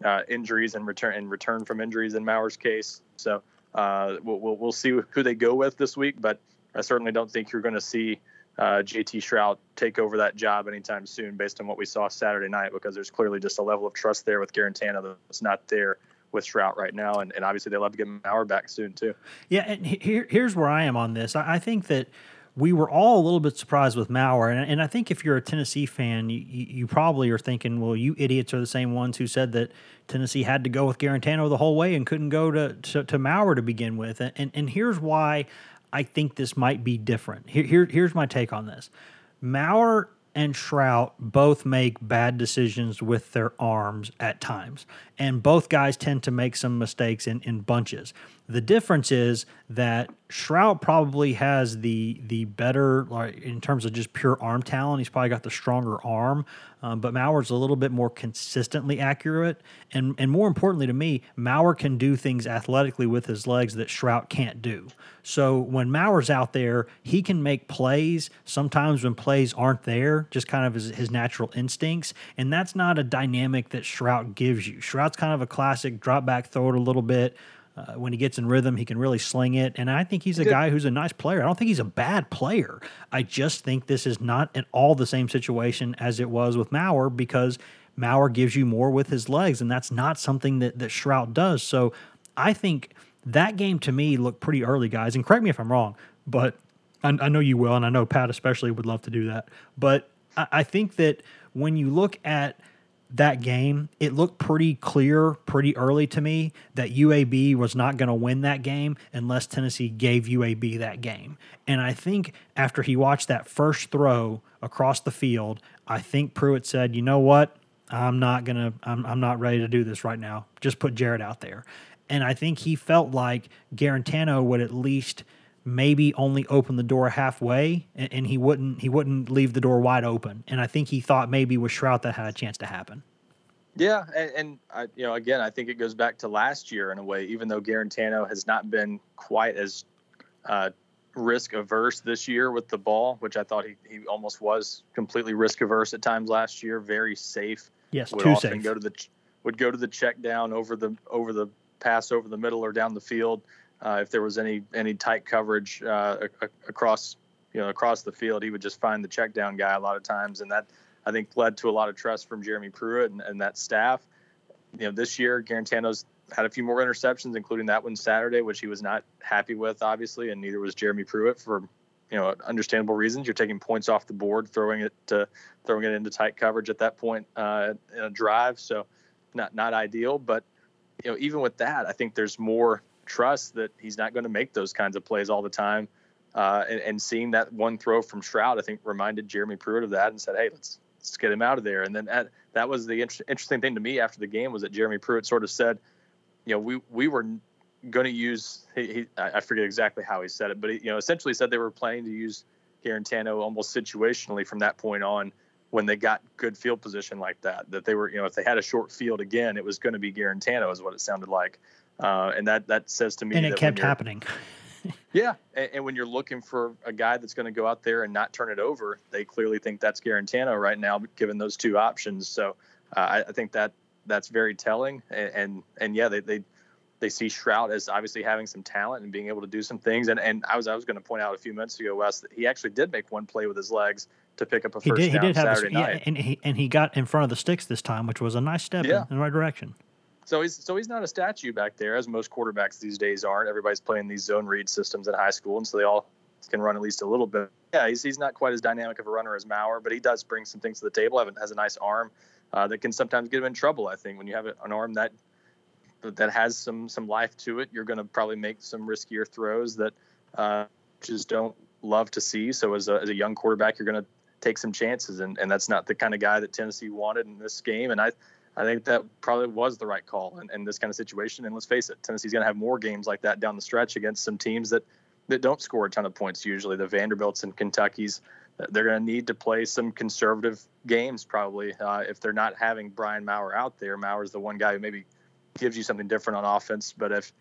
uh, injuries and return and return from injuries in Maurer's case. So uh, we'll, we'll, see who they go with this week, but I certainly don't think you're going to see uh, JT Shrout take over that job anytime soon based on what we saw Saturday night because there's clearly just a level of trust there with Guarantano that's not there with Shrout right now. And, and obviously they love to get Maurer back soon too. Yeah. And here, here's where I am on this. I, I think that we were all a little bit surprised with Maurer. And, and I think if you're a Tennessee fan, you, you, probably are thinking, well, you idiots are the same ones who said that Tennessee had to go with Guarantano the whole way and couldn't go to, to, to Maurer to begin with. And, and, and here's why I think this might be different. Here, here, here's my take on this Maurer and Shrout both make bad decisions with their arms at times. And both guys tend to make some mistakes in, in bunches. The difference is that Shrout probably has the the better, like in terms of just pure arm talent. He's probably got the stronger arm, um, but Maurer's a little bit more consistently accurate, and and more importantly to me, Maurer can do things athletically with his legs that Shrout can't do. So when Maurer's out there, he can make plays. Sometimes when plays aren't there, just kind of his, his natural instincts, and that's not a dynamic that Shrout gives you. Shrout's kind of a classic drop back, throw it a little bit. Uh, when he gets in rhythm, he can really sling it. And I think he's a guy who's a nice player. I don't think he's a bad player. I just think this is not at all the same situation as it was with Maurer because Maurer gives you more with his legs, and that's not something that that Shrout does. So I think that game to me looked pretty early, guys. And correct me if I'm wrong, but I, I know you will, and I know Pat especially would love to do that. But I, I think that when you look at that game, it looked pretty clear pretty early to me that UAB was not going to win that game unless Tennessee gave UAB that game. And I think after he watched that first throw across the field, I think Pruitt said, "You know what? I'm not going to I'm I'm not ready to do this right now. Just put Jared out there." And I think he felt like Guarantano would at least maybe only open the door halfway and, and, he wouldn't he wouldn't leave the door wide open. And I think he thought maybe with Shrout that had a chance to happen. Yeah, and, and I, you know, again, I think it goes back to last year in a way. Even though Guarantano has not been quite as uh, risk averse this year with the ball, which I thought he, he almost was completely risk averse at times last year. Very safe. Yes, would too often safe. Go to the would go to the check down over the over the pass over the middle or down the field uh, if there was any any tight coverage uh, across you know across the field, he would just find the check down guy a lot of times, and that I think led to a lot of trust from Jeremy Pruitt and, and that staff. You know, this year Guarantano's had a few more interceptions, including that one Saturday, which he was not happy with, obviously, and neither was Jeremy Pruitt for you know understandable reasons. You're taking points off the board, throwing it to throwing it into tight coverage at that point uh, in a drive, so not not ideal. But you know, even with that, I think there's more trust that he's not going to make those kinds of plays all the time. Uh, and, and, seeing that one throw from Shrout, I think reminded Jeremy Pruitt of that and said, "Hey, let's let's get him out of there." And then at, that was the inter- interesting thing to me after the game was that Jeremy Pruitt sort of said, "You know, we we were going to use he, he, I forget exactly how he said it, but he, you know, essentially said they were planning to use Guarantano almost situationally from that point on." When they got good field position like that, that they were, you know, if they had a short field again, it was going to be Guarantano, is what it sounded like. Uh, and that that says to me and it kept happening. yeah, and, and, when you're looking for a guy that's going to go out there and not turn it over, they clearly think that's Guarantano right now, given those two options. So uh, I, I, think that that's very telling. And and, and yeah, they, they they see Shrout as obviously having some talent and being able to do some things. And and I was I was going to point out a few minutes ago, Wes, that he actually did make one play with his legs to pick up a he first did, down he did Saturday have night. Yeah, and he and he got in front of the sticks this time, which was a nice step Yeah. in, in the right direction. So he's so he's not a statue back there, as most quarterbacks these days aren't. Everybody's playing these zone read systems in high school, and so they all can run at least a little bit. Yeah, he's, he's not quite as dynamic of a runner as Maurer, but he does bring some things to the table. Has a nice arm uh, that can sometimes get him in trouble. I think when you have an arm that that has some some life to it, you're going to probably make some riskier throws that uh, just don't love to see. So as a, as a young quarterback, you're going to take some chances, and, and that's not the kind of guy that Tennessee wanted in this game. And I I think that probably was the right call in, in this kind of situation. And let's face it, Tennessee's going to have more games like that down the stretch against some teams that that don't score a ton of points usually. The Vanderbilts and Kentuckies, they're going to need to play some conservative games probably uh, if they're not having Brian Maurer out there. Maurer's the one guy who maybe gives you something different on offense, but if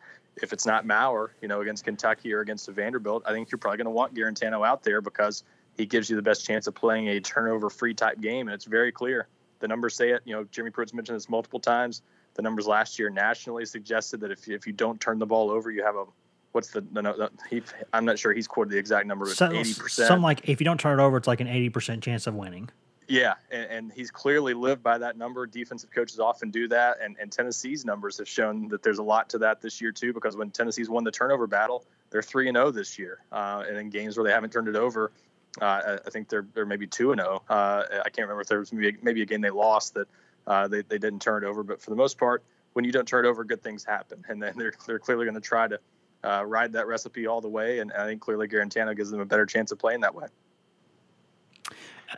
if it's not Maurer, you know, against Kentucky or against the Vanderbilt, I think you're probably going to want Guarantano out there because he gives you the best chance of playing a turnover-free type game, and it's very clear the numbers say it. You know, Jimmy Pruitt's mentioned this multiple times. The numbers last year nationally suggested that if you, if you don't turn the ball over, you have a what's the no, no, he, I'm not sure he's quoted the exact number, but eighty percent. Something like if you don't turn it over, it's like an eighty percent chance of winning. Yeah, and, and, he's clearly lived by that number. Defensive coaches often do that, and, and Tennessee's numbers have shown that there's a lot to that this year too. Because when Tennessee's won the turnover battle, they're three and zero this year, uh, and in games where they haven't turned it over, uh, I think they're they're maybe two and zero. Uh, I can't remember if there was maybe, maybe a game they lost that uh, they they didn't turn it over, but for the most part, when you don't turn it over, good things happen, and then they're they're clearly going to try to uh, ride that recipe all the way, and I think clearly Guarantano gives them a better chance of playing that way.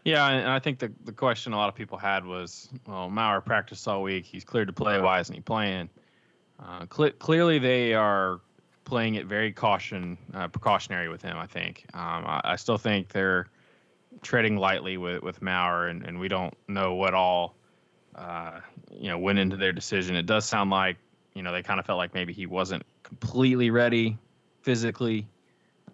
Yeah, and I think the the question a lot of people had was, well, Maurer practiced all week. He's cleared to play. Why isn't he playing? Uh, cl- clearly, they are playing it very caution uh, precautionary with him. I think. Um, I, I, still think they're treading lightly with with Maurer, and, and we don't know what all uh, you know went into their decision. It does sound like you know they kind of felt like maybe he wasn't completely ready physically.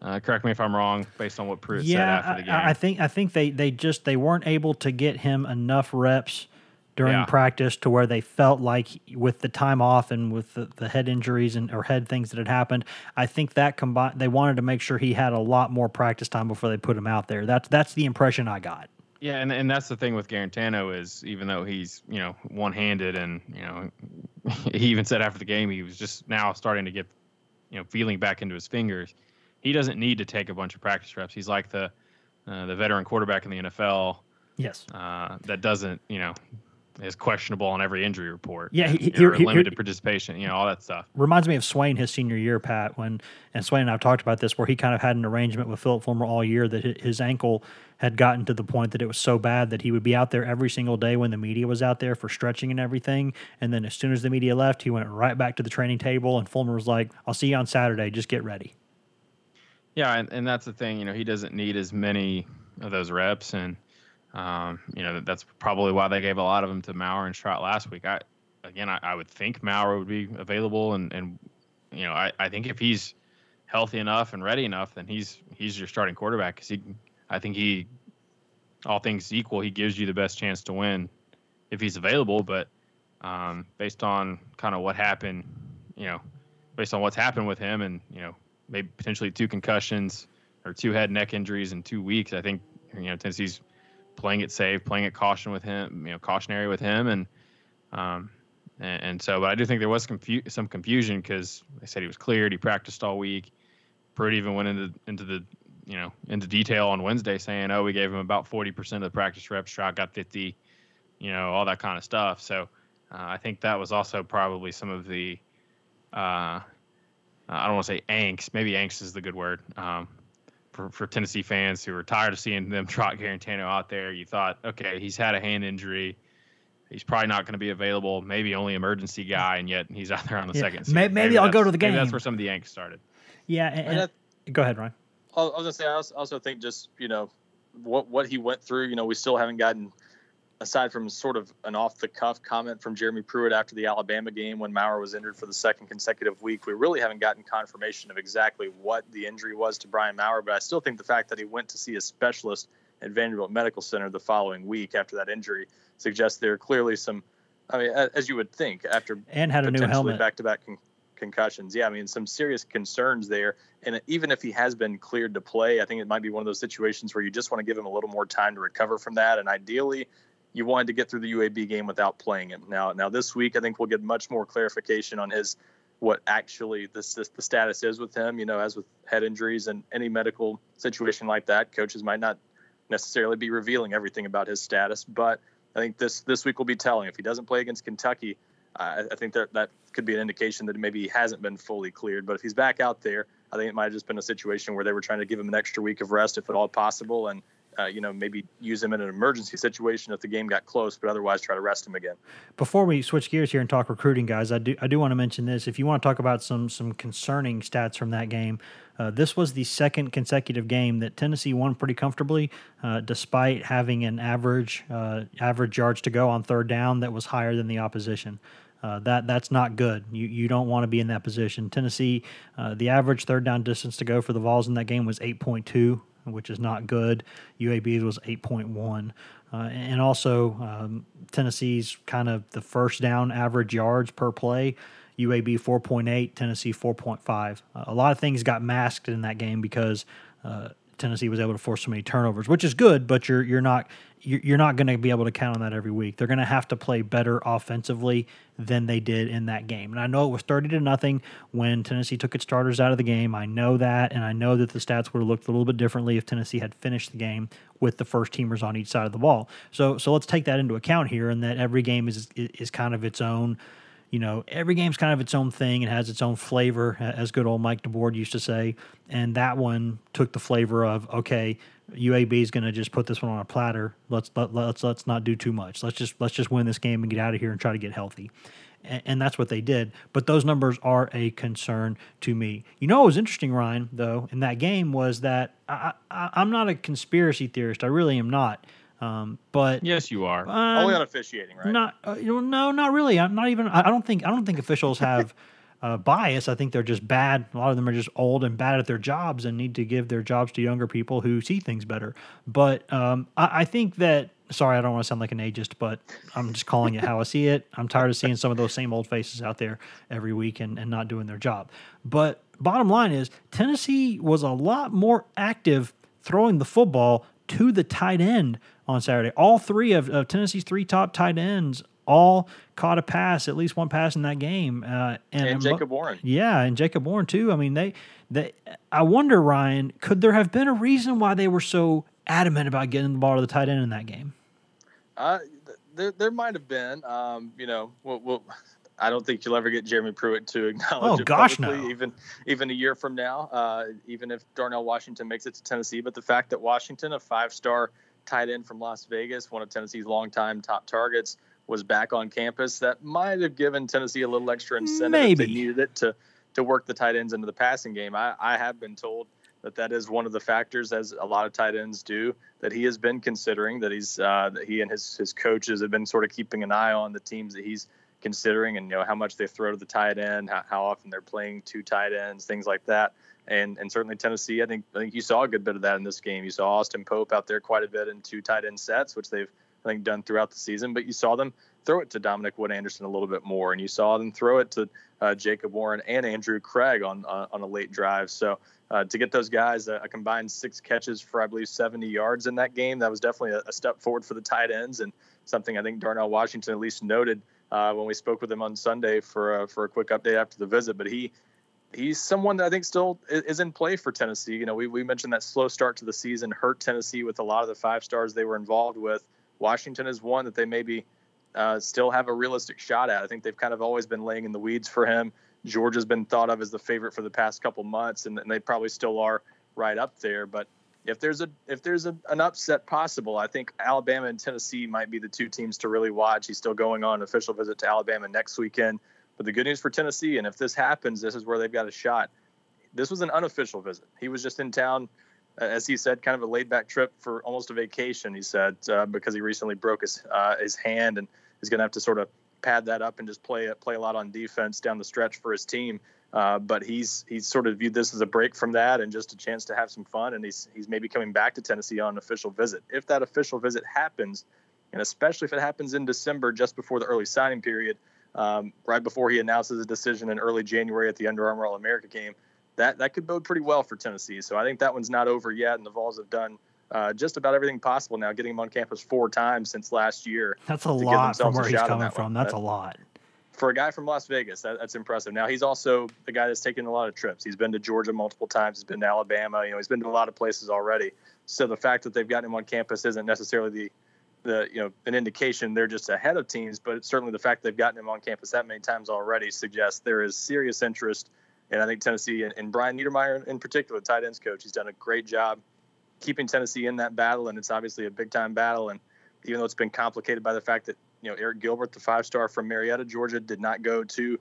Uh, correct me if I'm wrong, based on what Pruitt yeah, said after the game. I, I think I think they they just they weren't able to get him enough reps during Yeah. practice to where they felt like with the time off and with the, the head injuries and or head things that had happened, I think that combined they wanted to make sure he had a lot more practice time before they put him out there. That's that's the impression I got. Yeah, and, and that's the thing with Guarantano is even though he's you know one handed and you know he even said after the game he was just now starting to get you know feeling back into his fingers. He doesn't need to take a bunch of practice reps. He's like the uh, the veteran quarterback in the NFL. Yes. Uh, that doesn't you know is questionable on every injury report. Yeah, he, he, he, limited participation, you know, all that stuff. Reminds me of Swain his senior year, Pat. When and Swain and I've talked about this, where he kind of had an arrangement with Philip Fulmer all year that his ankle had gotten to the point that it was so bad that he would be out there every single day when the media was out there for stretching and everything. And then as soon as the media left, he went right back to the training table, and Fulmer was like, "I'll see you on Saturday. Just get ready." Yeah, and, and that's the thing. You know, he doesn't need as many of those reps, and um, you know, that's probably why they gave a lot of them to Maurer and Shrout last week. I, again, I, I, would think Maurer would be available, and and you know, I, I think if he's healthy enough and ready enough, then he's he's your starting quarterback because he, I think he, all things equal, he gives you the best chance to win if he's available. But um, based on kind of what happened, you know, based on what's happened with him, and you know, maybe potentially two concussions or two head neck injuries in two weeks, I think you know Tennessee's playing it safe, playing it caution with him, you know, cautionary with him, and um, and, and so, but I do think there was confu- some confusion because they said he was cleared, he practiced all week. Pruitt even went into into the you know into detail on Wednesday saying, oh, we gave him about forty percent of the practice reps. Shrout got fifty, you know, all that kind of stuff. So uh, I think that was also probably some of the. Uh, I don't want to say angst. Maybe angst is the good word. Um, for, for Tennessee fans who are tired of seeing them trot Guarantano out there. You thought, okay, he's had a hand injury. He's probably not going to be available. Maybe only emergency guy, and yet he's out there on the yeah. second. Maybe, maybe, I'll go to the game. that's where some of the angst started. Yeah, and, and go ahead, Ryan. I was gonna say I also think just you know what what he went through. You know, we still haven't gotten aside from sort of an off the cuff comment from Jeremy Pruitt after the Alabama game when Maurer was injured for the second consecutive week, we really haven't gotten confirmation of exactly what the injury was to Brian Maurer. But I still think the fact that he went to see a specialist at Vanderbilt Medical Center the following week after that injury suggests there are clearly some, I mean, as you would think, after and had a new helmet back to back concussions. Yeah, I mean, some serious concerns there. And even if he has been cleared to play, I think it might be one of those situations where you just want to give him a little more time to recover from that. And ideally, you wanted to get through the UAB game without playing him. Now, now this week, I think we'll get much more clarification on his what actually this, this, the status is with him. You know, as with head injuries and any medical situation like that, coaches might not necessarily be revealing everything about his status. But I think this this week will be telling. If he doesn't play against Kentucky, uh, I think that that could be an indication that maybe he hasn't been fully cleared. But if he's back out there, I think it might have just been a situation where they were trying to give him an extra week of rest, if at all possible, and uh, you know, maybe use him in an emergency situation if the game got close, but otherwise try to rest him again. Before we switch gears here and talk recruiting, guys, I do I do want to mention this. If you want to talk about some some concerning stats from that game, uh, this was the second consecutive game that Tennessee won pretty comfortably, uh, despite having an average uh, average yards to go on third down that was higher than the opposition. Uh, that that's not good. You you don't want to be in that position. Tennessee, uh, the average third down distance to go for the Vols in that game was 8.2 which is not good. UAB's was 8.1. Uh, and also, um, Tennessee's kind of the first down average yards per play. UAB 4.8, Tennessee 4.5. Uh, a lot of things got masked in that game because uh, Tennessee was able to force so many turnovers, which is good, but you're you're not you're not going to be able to count on that every week. They're going to have to play better offensively than they did in that game. And I know it was 30 to nothing when Tennessee took its starters out of the game. I know that, and I know that the stats would have looked a little bit differently if Tennessee had finished the game with the first teamers on each side of the ball. So so let's take that into account here, and that every game is is kind of its own you know, every game's kind of its own thing and has its own flavor, as good old Mike DeBord used to say. And that one took the flavor of okay, UAB is going to just put this one on a platter. Let's let, let's let's not do too much. Let's just let's just win this game and get out of here and try to get healthy. And, and that's what they did. But those numbers are a concern to me. You know, what was interesting, Ryan, though, in that game was that I, I, I'm not a conspiracy theorist. I really am not. Um, but yes, you are uh, only on officiating, right? Not uh, you know, no, not really. I'm not even. I, I don't think. I don't think officials have uh, bias. I think they're just bad. A lot of them are just old and bad at their jobs and need to give their jobs to younger people who see things better. But um, I, I think that. Sorry, I don't want to sound like an ageist, but I'm just calling it how I see it. I'm tired of seeing some of those same old faces out there every week and, and not doing their job. But bottom line is, Tennessee was a lot more active throwing the football to the tight end on Saturday. All three of, of Tennessee's three top tight ends all caught a pass, at least one pass in that game. Uh, and, and Jacob Warren. Yeah, and Jacob Warren too. I mean, they, they. I wonder, Ryan, could there have been a reason why they were so adamant about getting the ball to the tight end in that game? Uh, there, there might have been. Um, you know, we'll, we'll, I don't think you'll ever get Jeremy Pruitt to acknowledge oh, it gosh, publicly, no. even even a year from now. Uh, even if Darnell Washington makes it to Tennessee, but the fact that Washington, a five-star tight end from Las Vegas, one of Tennessee's longtime top targets, was back on campus, that might have given Tennessee a little extra incentive Maybe. if they needed it to to work the tight ends into the passing game. I, I have been told that that is one of the factors, as a lot of tight ends do, that he has been considering. That he's uh, that he and his his coaches have been sort of keeping an eye on the teams that he's considering, and you know how much they throw to the tight end, how, how often they're playing two tight ends, things like that. And and certainly Tennessee, I think I think you saw a good bit of that in this game. You saw Austin Pope out there quite a bit in two tight end sets, which they've I think done throughout the season. But you saw them throw it to Dominick Wood-Anderson a little bit more, and you saw them throw it to uh, Jacob Warren and Andrew Craig on uh, on a late drive. So uh, to get those guys a, combined six catches for I believe 70 yards in that game, that was definitely a, a step forward for the tight ends and something I think Darnell Washington at least noted uh, when we spoke with him on Sunday for uh, for a quick update after the visit. But he he's someone that I think still is in play for Tennessee. You know, we, we mentioned that slow start to the season hurt Tennessee with a lot of the five stars they were involved with. Washington is one that they maybe uh, still have a realistic shot at. I think they've kind of always been laying in the weeds for him. Georgia's been thought of as the favorite for the past couple months, and, and they probably still are right up there. But if there's a if there's a, an upset possible, I think Alabama and Tennessee might be the two teams to really watch. He's still going on an official visit to Alabama next weekend. But the good news for Tennessee, and if this happens, this is where they've got a shot. This was an unofficial visit. He was just in town, as he said, kind of a laid back trip for almost a vacation. He said uh, because he recently broke his uh, his hand and is going to have to sort of pad that up and just play play a lot on defense down the stretch for his team. Uh, but he's he's sort of viewed this as a break from that and just a chance to have some fun. And he's he's maybe coming back to Tennessee on an official visit. If that official visit happens, and especially if it happens in December, just before the early signing period, um, right before he announces a decision in early January at the Under Armour All America game, that that could bode pretty well for Tennessee. So I think that one's not over yet, and the Vols have done uh, just about everything possible now, getting him on campus four times since last year. That's a lot from where he's coming from. That's that, a lot. For a guy from Las Vegas, that, that's impressive. Now he's also the guy that's taken a lot of trips. He's been to Georgia multiple times. He's been to Alabama. You know, he's been to a lot of places already. So the fact that they've gotten him on campus isn't necessarily the the you know an indication they're just ahead of teams, but certainly the fact they've gotten him on campus that many times already suggests there is serious interest. And I think Tennessee and, and Brian Niedermeyer in particular, tight ends coach, he's done a great job keeping Tennessee in that battle, and it's obviously a big time battle. And even though it's been complicated by the fact that you know Arik Gilbert, the five star from Marietta, Georgia, did not go to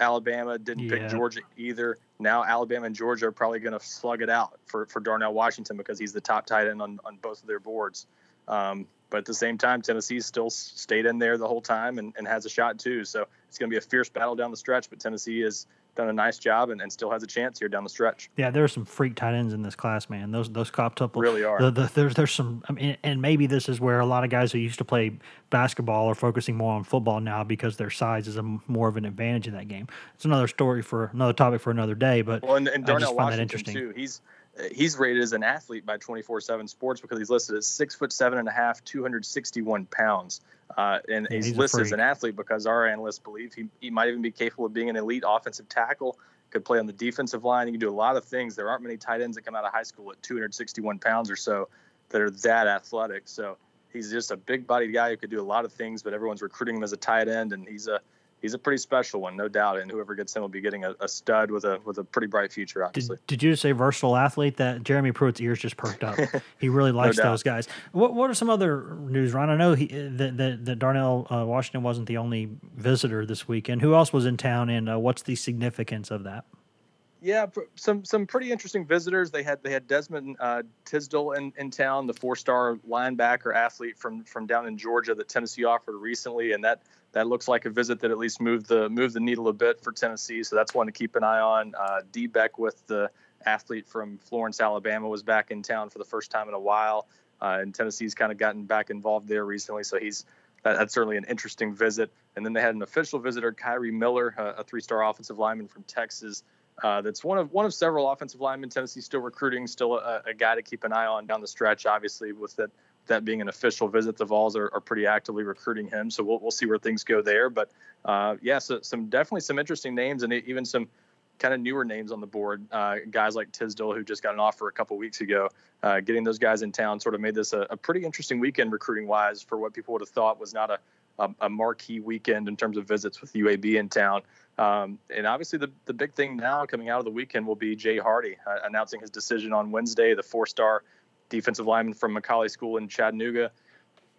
Alabama, didn't yeah. pick Georgia either. Now Alabama and Georgia are probably going to slug it out for for Darnell Washington because he's the top tight end on on both of their boards. Um, but at the same time, Tennessee still stayed in there the whole time and, and has a shot too. So it's going to be a fierce battle down the stretch. But Tennessee has done a nice job and, and still has a chance here down the stretch. Yeah, there are some freak tight ends in this class, man. Those those copped up really are. The, the, there's there's some, I mean, and maybe this is where a lot of guys who used to play basketball are focusing more on football now because their size is a more of an advantage in that game. It's another story for another topic for another day. But well, and, and Darnell I just find Washington that interesting too. He's he's rated as an athlete by 24/7 Sports because he's listed as six foot seven and a half, 261 pounds. Uh, and Yeah, he's, he's listed as an athlete because our analysts believe he, he might even be capable of being an elite offensive tackle. Could play on the defensive line. He can do a lot of things. There aren't many tight ends that come out of high school at 261 pounds or so that are that athletic. So he's just a big bodied guy who could do a lot of things, but everyone's recruiting him as a tight end, and he's a he's a pretty special one, no doubt. And whoever gets him will be getting a, a stud with a with a pretty bright future, obviously. Did, did you just say versatile athlete? That Jeremy Pruitt's ears just perked up. he really likes doubt. those guys. What What are some other news, Ron? I know he, that, that that Darnell uh, Washington wasn't the only visitor this weekend. Who else was in town, and uh, what's the significance of that? Yeah, pr- some some pretty interesting visitors. They had they had Desmond uh, Tisdale in, in town, the four star linebacker athlete from from down in Georgia that Tennessee offered recently, and that that looks like a visit that at least moved the moved the needle a bit for Tennessee. So that's one to keep an eye on. Uh, Dee Beckwith the athlete from Florence, Alabama, was back in town for the first time in a while, uh, and Tennessee's kind of gotten back involved there recently. So he's that, that's certainly an interesting visit. And then they had an official visitor, Kyrie Miller, a, a three star offensive lineman from Texas. Uh, that's one of one of several offensive linemen Tennessee still recruiting, still a, a guy to keep an eye on down the stretch. Obviously, with that that being an official visit, the Vols are, are pretty actively recruiting him. So we'll, we'll see where things go there. But uh, yeah, so some definitely some interesting names and even some kind of newer names on the board. Uh, guys like Tisdale, who just got an offer a couple weeks ago, uh, getting those guys in town sort of made this a, a pretty interesting weekend recruiting wise for what people would have thought was not a, a, a marquee weekend in terms of visits with UAB in town. Um, and obviously, the, the big thing now coming out of the weekend will be Jay Hardy uh, announcing his decision on Wednesday, the four star defensive lineman from McCallie School in Chattanooga.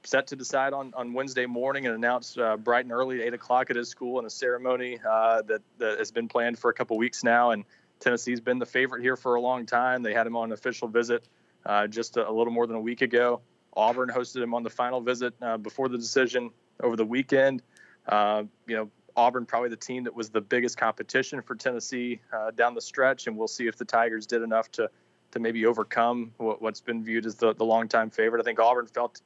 Set to decide on, on Wednesday morning and announced uh, bright and early, at 8 o'clock at his school in a ceremony uh, that, that has been planned for a couple weeks now. And Tennessee's been the favorite here for a long time. They had him on an official visit uh, just a, a, little more than a week ago. Auburn hosted him on the final visit uh, before the decision over the weekend. Uh, you know, Auburn probably the team that was the biggest competition for Tennessee uh, down the stretch, and we'll see if the Tigers did enough to to maybe overcome what, has been viewed as the the longtime favorite. I think Auburn felt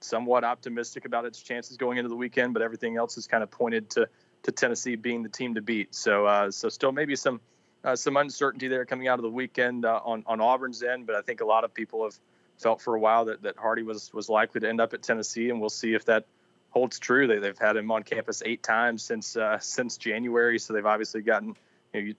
somewhat optimistic about its chances going into the weekend, but everything else has kind of pointed to to Tennessee being the team to beat. So uh, so still maybe some uh, some uncertainty there coming out of the weekend uh, on on Auburn's end, but I think a lot of people have felt for a while that that Hardy was was likely to end up at Tennessee, and we'll see if that holds true. They, they've had him on campus eight times since uh, since January, so they've obviously gotten. You know,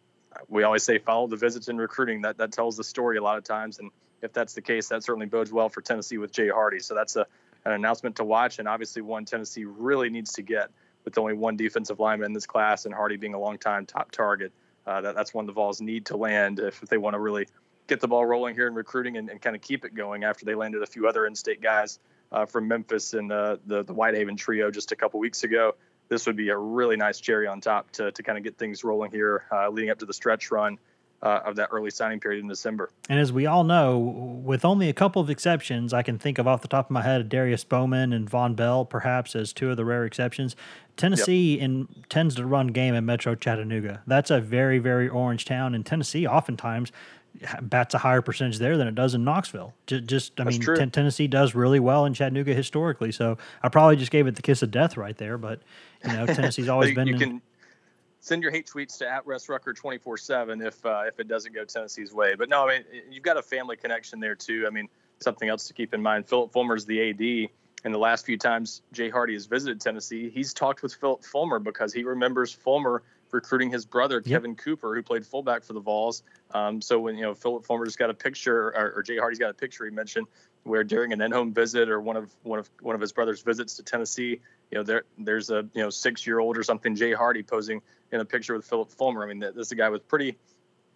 we always say follow the visits in recruiting. That that tells the story a lot of times, and if that's the case, that certainly bodes well for Tennessee with Jay Hardy. So that's a an announcement to watch, and obviously one Tennessee really needs to get with only one defensive lineman in this class, and Hardy being a long-time top target. Uh, that, that's one the Vols need to land if, if they want to really get the ball rolling here in recruiting and, and kind of keep it going after they landed a few other in-state guys uh, from Memphis and uh, the the Whitehaven trio just a couple weeks ago. This would be a really nice cherry on top to to kind of get things rolling here, uh, leading up to the stretch run. Uh, of that early signing period in December. And as we all know, with only a couple of exceptions, I can think of off the top of my head Darius Bowman and Vonn Bell, perhaps as two of the rare exceptions. Tennessee yep. in, tends to run game in Metro Chattanooga. That's a very, very orange town, and Tennessee oftentimes bats a higher percentage there than it does in Knoxville. Just, just I That's mean, t- Tennessee does really well in Chattanooga historically. So I probably just gave it the kiss of death right there. But you know, Tennessee's always you, been. You in, can send your hate tweets to at Wes Rucker twenty four seven if uh, if it doesn't go Tennessee's way. But no, I mean you've got a family connection there too. I mean something else to keep in mind. Philip Fulmer's the AD. And the last few times Jay Hardy has visited Tennessee, he's talked with Philip Fulmer because he remembers Fulmer recruiting his brother yep. Kevin Cooper, who played fullback for the Vols. Um, so when you know Philip Fulmer just got a picture, or, or Jay Hardy's got a picture, he mentioned where during an in-home visit or one of one of one of his brother's visits to Tennessee, you know there there's a you know six-year-old or something Jay Hardy posing in a picture with Philip Fulmer. I mean, this is a guy with pretty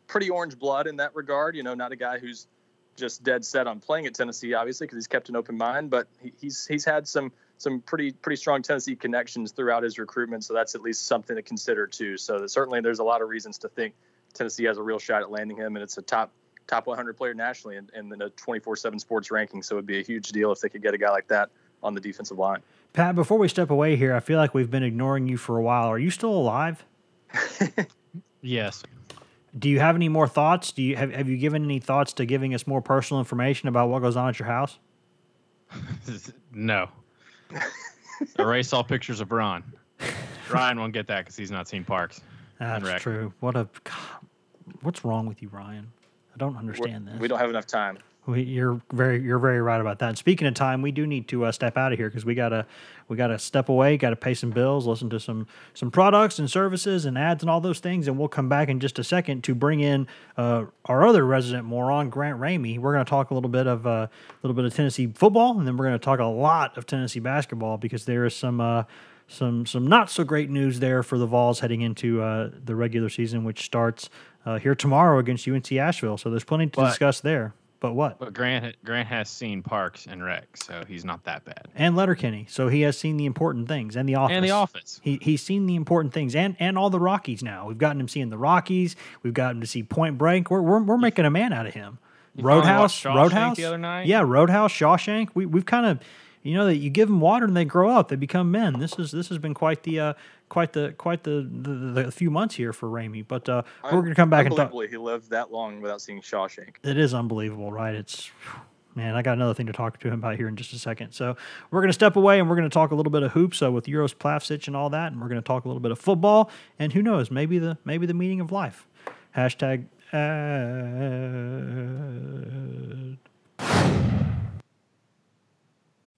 pretty orange blood in that regard. You know, not a guy who's just dead set on playing at Tennessee, obviously, because he's kept an open mind, but he, he's he's had some some pretty pretty strong Tennessee connections throughout his recruitment. So that's at least something to consider too. So certainly there's a lot of reasons to think Tennessee has a real shot at landing him, and it's a top top 100 player nationally in, in the 24/7 Sports ranking. So it'd be a huge deal if they could get a guy like that on the defensive line. Pat, before we step away here, I feel like we've been ignoring you for a while. Are you still alive? yes. Do you have any more thoughts? Do you have have you given any thoughts to giving us more personal information about what goes on at your house? no. Erase all pictures of Ron. Ryan won't get that because he's not seen Parks. That's true. What a what's wrong with you, Ryan? I don't understand We're, this. We don't have enough time. We, you're very you're very right about that. And speaking of time, we do need to uh, step out of here because we gotta we gotta step away, gotta pay some bills, listen to some some products and services and ads and all those things, and we'll come back in just a second to bring in uh, our other resident moron, Grant Ramey. We're gonna talk a little bit of a uh, little bit of Tennessee football, and then we're gonna talk a lot of Tennessee basketball because there is some uh, some some not so great news there for the Vols heading into uh, the regular season, which starts uh, here tomorrow against UNC Asheville. So there's plenty to but, discuss there. But what? But Grant Grant has seen Parks and Rec, so he's not that bad. And Letterkenny, so he has seen the important things, and the Office. And the Office. He he's seen the important things, and and all the Rockies now. We've gotten him seeing the Rockies. We've gotten him to see Point Break. We're we're, we're making a man out of him. You Roadhouse, Roadhouse. The other night. Yeah, Roadhouse, Shawshank. We we've kind of you know that you give them water and they grow up, they become men. This is this has been quite the uh, quite the quite the, the, the few months here for Ramey. But uh, we're gonna come back and talk. He lived that long without seeing Shawshank. It is unbelievable, right? It's man, I got another thing to talk to him about here in just a second. So we're going to step away and we're going to talk a little bit of hoops uh, with Uros Plavsic and all that, and we're going to talk a little bit of football and who knows, maybe the maybe the meaning of life. Hashtag. Uh,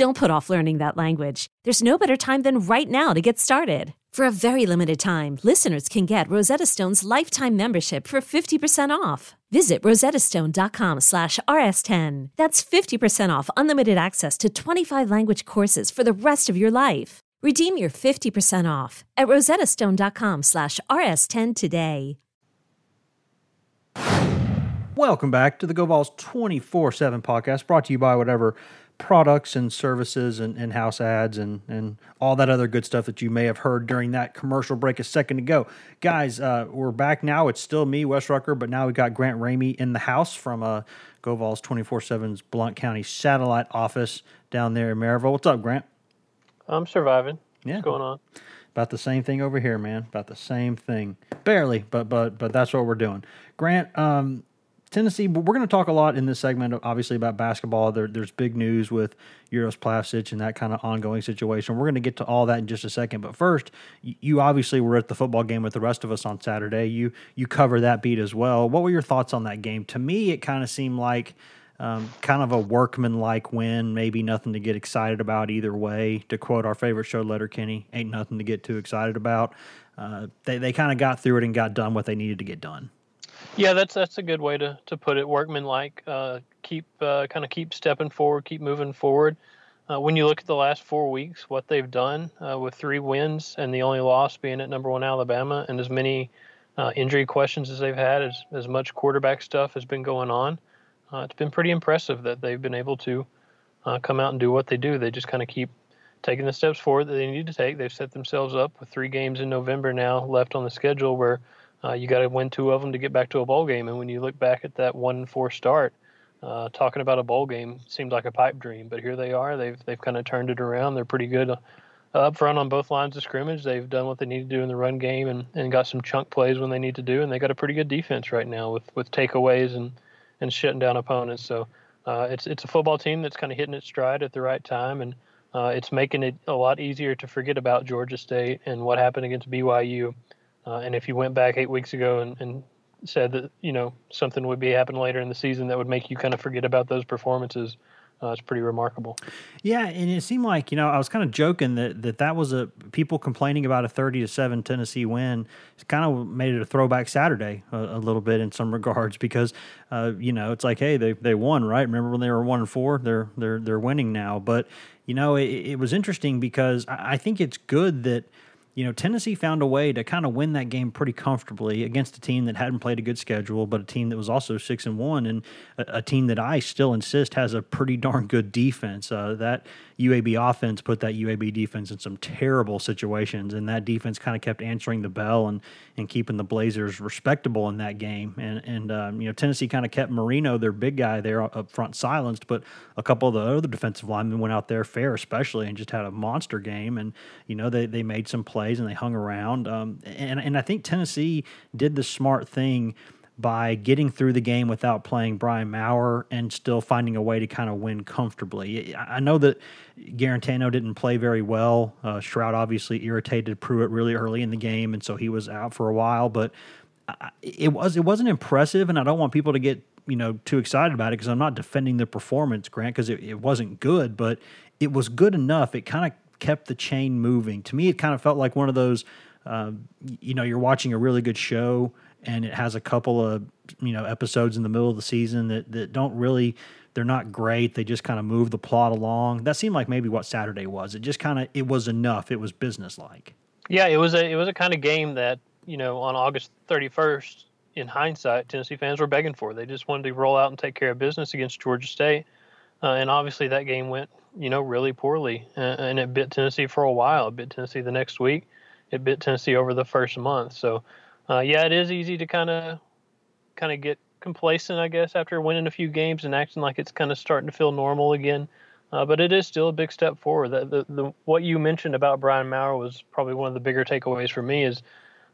Don't put off learning that language. There's no better time than right now to get started. For a very limited time, listeners can get Rosetta Stone's lifetime membership for 50% off. Visit rosettastone.com slash rs10. That's 50% off unlimited access to 25 language courses for the rest of your life. Redeem your 50% off at rosettastone.com slash rs10 today. Welcome back to the GoVols 24 7 podcast brought to you by whatever products and services and, and house ads and, and all that other good stuff that you may have heard during that commercial break a second ago. Guys, uh, we're back now. It's still me, Wes Rucker, but now we got Grant Ramey in the house from uh, GoVols 24 7's Blount County satellite office down there in Maryville. What's up, Grant? I'm surviving. Yeah. What's going on? About the same thing over here, man. About the same thing. Barely, but but but that's what we're doing. Grant, um, Tennessee, but we're going to talk a lot in this segment, obviously, about basketball. There, there's big news with Uros Plavsic and that kind of ongoing situation. We're going to get to all that in just a second. But first, you obviously were at the football game with the rest of us on Saturday. You you cover that beat as well. What were your thoughts on that game? To me, it kind of seemed like um, kind of a workman-like win. Maybe nothing to get excited about either way. To quote our favorite show, Letterkenny, ain't nothing to get too excited about. Uh, they they kind of got through it and got done what they needed to get done. Yeah, that's that's a good way to, to put it. Workmanlike, uh, keep uh, kind of keep stepping forward, keep moving forward. Uh, when you look at the last four weeks, what they've done uh, with three wins and the only loss being at number one Alabama, and as many uh, injury questions as they've had, as as much quarterback stuff has been going on, uh, it's been pretty impressive that they've been able to come out and do what they do. They just kind of keep taking the steps forward that they need to take. They've set themselves up with three games in November now left on the schedule where uh, you got to win two of them to get back to a bowl game. And when you look back at that one four start, uh, talking about a bowl game seemed like a pipe dream. But here they are. They've they've kind of turned it around. They're pretty good uh, up front on both lines of scrimmage. They've done what they need to do in the run game and, and got some chunk plays when they need to do. And they got a pretty good defense right now with with takeaways and and shutting down opponents. So uh, it's it's a football team that's kind of hitting its stride at the right time and. Uh, it's making it a lot easier to forget about Georgia State and what happened against BYU uh, and if you went back eight weeks ago and, and said that you know something would be happening later in the season that would make you kind of forget about those performances, uh, it's pretty remarkable. Yeah, and it seemed like you know I was kind of joking that that that was a people complaining about a thirty to seven Tennessee win. Kind of made it a throwback Saturday a, a little bit in some regards because uh, you know it's like hey they they won right. Remember when they were one and four? They're they're they're winning now. But you know it, it was interesting because I, I think it's good that you know, Tennessee found a way to kind of win that game pretty comfortably against a team that hadn't played a good schedule, but a team that was also six and one, and a, a team that I still insist has a pretty darn good defense. Uh, that UAB offense put that UAB defense in some terrible situations, and that defense kind of kept answering the bell and and keeping the Blazers respectable in that game. And and um, you know, Tennessee kind of kept Marino, their big guy there up front, silenced, but a couple of the other defensive linemen went out there, fair especially, and just had a monster game. And you know, they they made some plays and they hung around. Um, and, and I think Tennessee did the smart thing by getting through the game without playing Brian Maurer and still finding a way to kind of win comfortably. I know that Guarantano didn't play very well. Uh, Shrout obviously irritated Pruitt really early in the game, and so he was out for a while. But it was it wasn't impressive, and I don't want people to get you know too excited about it because I'm not defending the performance, Grant, because it, it wasn't good, but it was good enough. It kind of kept the chain moving. To me, it kind of felt like one of those, uh, you know, you're watching a really good show and it has a couple of you know episodes in the middle of the season that that don't really they're not great. They just kind of move the plot along. That seemed like maybe what saturday was. It just kind of it was enough. It was businesslike. Yeah it was a it was a kind of game that you know on august 31st in hindsight tennessee fans were begging for. They just wanted to roll out and take care of business against georgia state. Uh, and obviously that game went you know, really poorly, and it bit Tennessee for a while. It bit Tennessee the next week. It bit Tennessee over the first month. So, uh, yeah, it is easy to kind of kind of get complacent, I guess, after winning a few games and acting like it's kind of starting to feel normal again. Uh, but it is still a big step forward. The, the, the, what you mentioned about Brian Maurer was probably one of the bigger takeaways for me is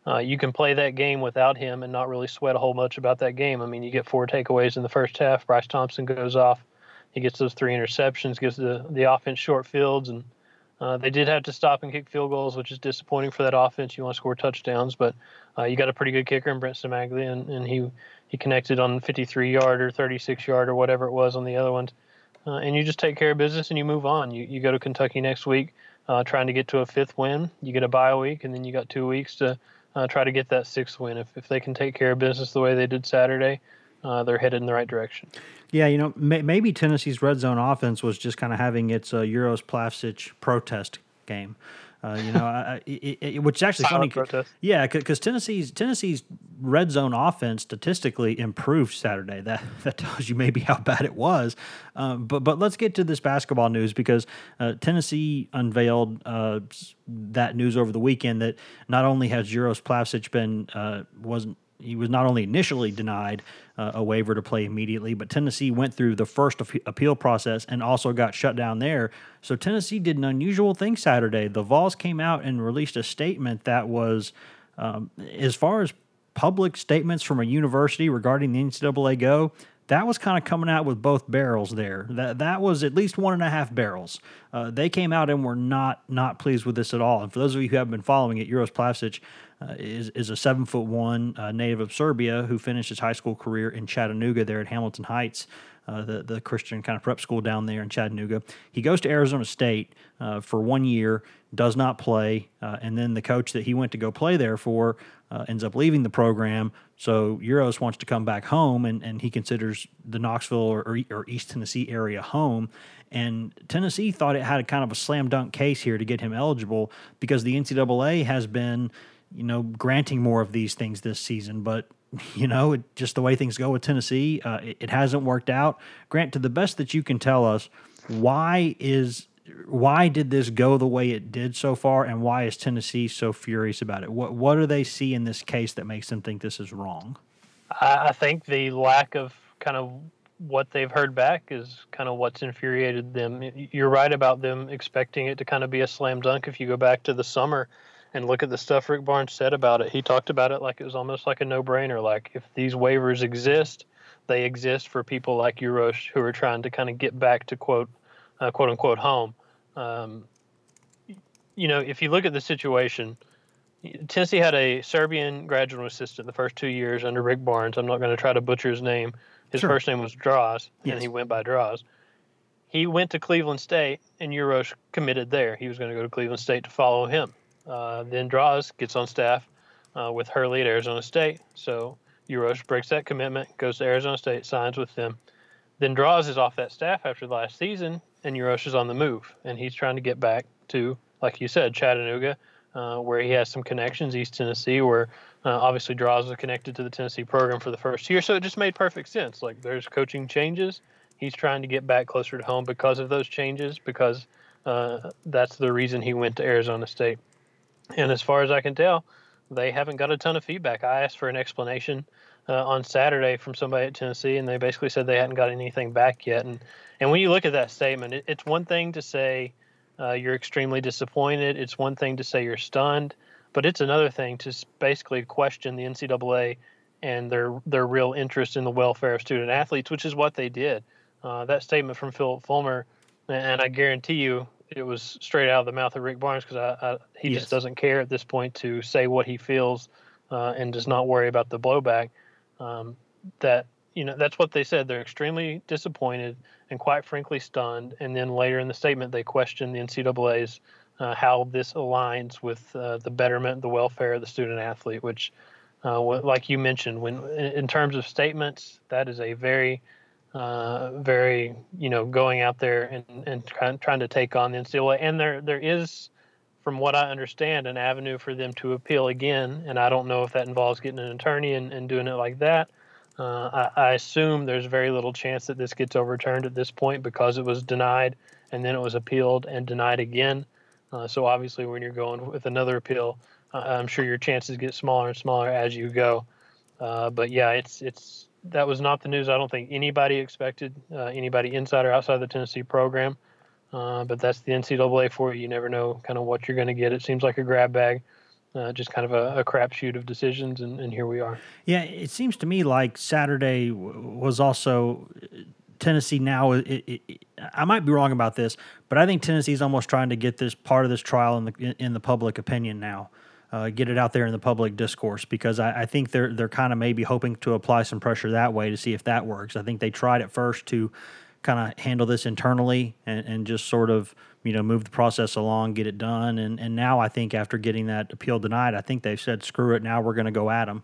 uh, you can play that game without him and not really sweat a whole much about that game. I mean, you get four takeaways in the first half. Bryce Thompson goes off. He gets those three interceptions, gives the, the offense short fields, and uh, they did have to stop and kick field goals, which is disappointing for that offense. You want to score touchdowns, but uh, you got a pretty good kicker in Brent Cimaglia, and, and he he connected on 53 yard or 36 yard or whatever it was on the other ones. Uh, and you just take care of business and you move on. You, you go to Kentucky next week, uh, trying to get to a fifth win. You get a bye week, and then you got two weeks to uh, try to get that sixth win. If, if they can take care of business the way they did Saturday, uh, they're headed in the right direction. Yeah, you know, may, maybe Tennessee's red zone offense was just kind of having its uh, Uros Plavsic protest game. Uh, you know, I, it, it, which is actually Silent funny. protest. Yeah, because Tennessee's Tennessee's red zone offense statistically improved Saturday. That that tells you maybe how bad it was. Um, but but let's get to this basketball news because uh, Tennessee unveiled uh, that news over the weekend that not only has Uros Plavsic been uh, wasn't he was not only initially denied uh, a waiver to play immediately, but Tennessee went through the first appeal process and also got shut down there. So Tennessee did an unusual thing Saturday. The Vols came out and released a statement that was, um, as far as public statements from a university regarding the NCAA go, that was kind of coming out with both barrels there. That that was at least one and a half barrels. Uh, they came out and were not not pleased with this at all. And for those of you who haven't been following it, Uros Plavsic uh, is is a seven foot one uh, native of Serbia who finished his high school career in Chattanooga there at Hamilton Heights. Uh, the the Christian kind of prep school down there in Chattanooga. He goes to Arizona State uh, for one year, does not play, uh, and then the coach that he went to go play there for ends up leaving the program. So Uros wants to come back home, and, and he considers the Knoxville or, or East Tennessee area home. And Tennessee thought it had a kind of a slam dunk case here to get him eligible because the NCAA has been, you know, granting more of these things this season. But you know, it, just the way things go with Tennessee, uh, it, it hasn't worked out. Grant, to the best that you can tell us, why is why did this go the way it did so far, and why is Tennessee so furious about it? What what do they see in this case that makes them think this is wrong? I, I think the lack of kind of what they've heard back is kind of what's infuriated them. You're right about them expecting it to kind of be a slam dunk. If you go back to the summer and look at the stuff Rick Barnes said about it, he talked about it like it was almost like a no brainer. Like if these waivers exist, they exist for people like Uros who are trying to kind of get back to quote uh, quote unquote home. Um, you know, if you look at the situation, Tennessee had a Serbian graduate assistant the first two years under Rick Barnes. I'm not going to try to butcher his name. His Sure. first name was Draws, Yes. and he went by Draws. He went to Cleveland State, and Uros committed there. He was going to go to Cleveland State to follow him. Uh, then Draws gets on staff uh, with Hurley at Arizona State. So Uros breaks that commitment, goes to Arizona State, signs with them. Then Draws is off that staff after the last season, and Uros is on the move, and he's trying to get back to, like you said, Chattanooga, uh, where he has some connections, East Tennessee, where uh, obviously Draws was connected to the Tennessee program for the first year. So it just made perfect sense. Like there's coaching changes. He's trying to get back closer to home because of those changes, because uh, that's the reason he went to Arizona State. And as far as I can tell, they haven't got a ton of feedback. I asked for an explanation uh, on Saturday from somebody at Tennessee, and they basically said they hadn't got anything back yet. And and when you look at that statement, it, it's one thing to say uh, you're extremely disappointed. It's one thing to say you're stunned, but it's another thing to basically question the NCAA and their their real interest in the welfare of student athletes, which is what they did. Uh, that statement from Philip Fulmer, and I guarantee you it was straight out of the mouth of Rick Barnes because I, I, he Yes. just doesn't care at this point to say what he feels uh, and does not worry about the blowback. Um, that you know that's what they said. They're extremely disappointed and quite frankly stunned. And then later in the statement, they questioned the NCAA's uh, how this aligns with uh, the betterment, the welfare of the student athlete. Which, uh, like you mentioned, when in in terms of statements, that is a very uh, very you know going out there and and trying, trying to take on the NCAA. And there there is, from what I understand, an avenue for them to appeal again. And I don't know if that involves getting an attorney and, and doing it like that. Uh, I, I assume there's very little chance that this gets overturned at this point because it was denied and then it was appealed and denied again. Uh, so obviously, when you're going with another appeal, uh, I'm sure your chances get smaller and smaller as you go. Uh, but yeah, it's it's that was not the news. I don't think anybody expected, uh, anybody inside or outside the Tennessee program. Uh, but that's the NCAA for you. You never know kind of what you're going to get. It seems like a grab bag, uh, just kind of a, a crapshoot of decisions, and, and, here we are. Yeah, it seems to me like Saturday was also Tennessee now. It, it, it, I might be wrong about this, but I think Tennessee is almost trying to get this part of this trial in the in the public opinion now uh, get it out there in the public discourse because I, I think they're they're kind of maybe hoping to apply some pressure that way to see if that works. I think they tried at first to kind of handle this internally and, and just sort of you know move the process along, get it done, and and now I think after getting that appeal denied, I think they've said screw it. Now we're going to go at them.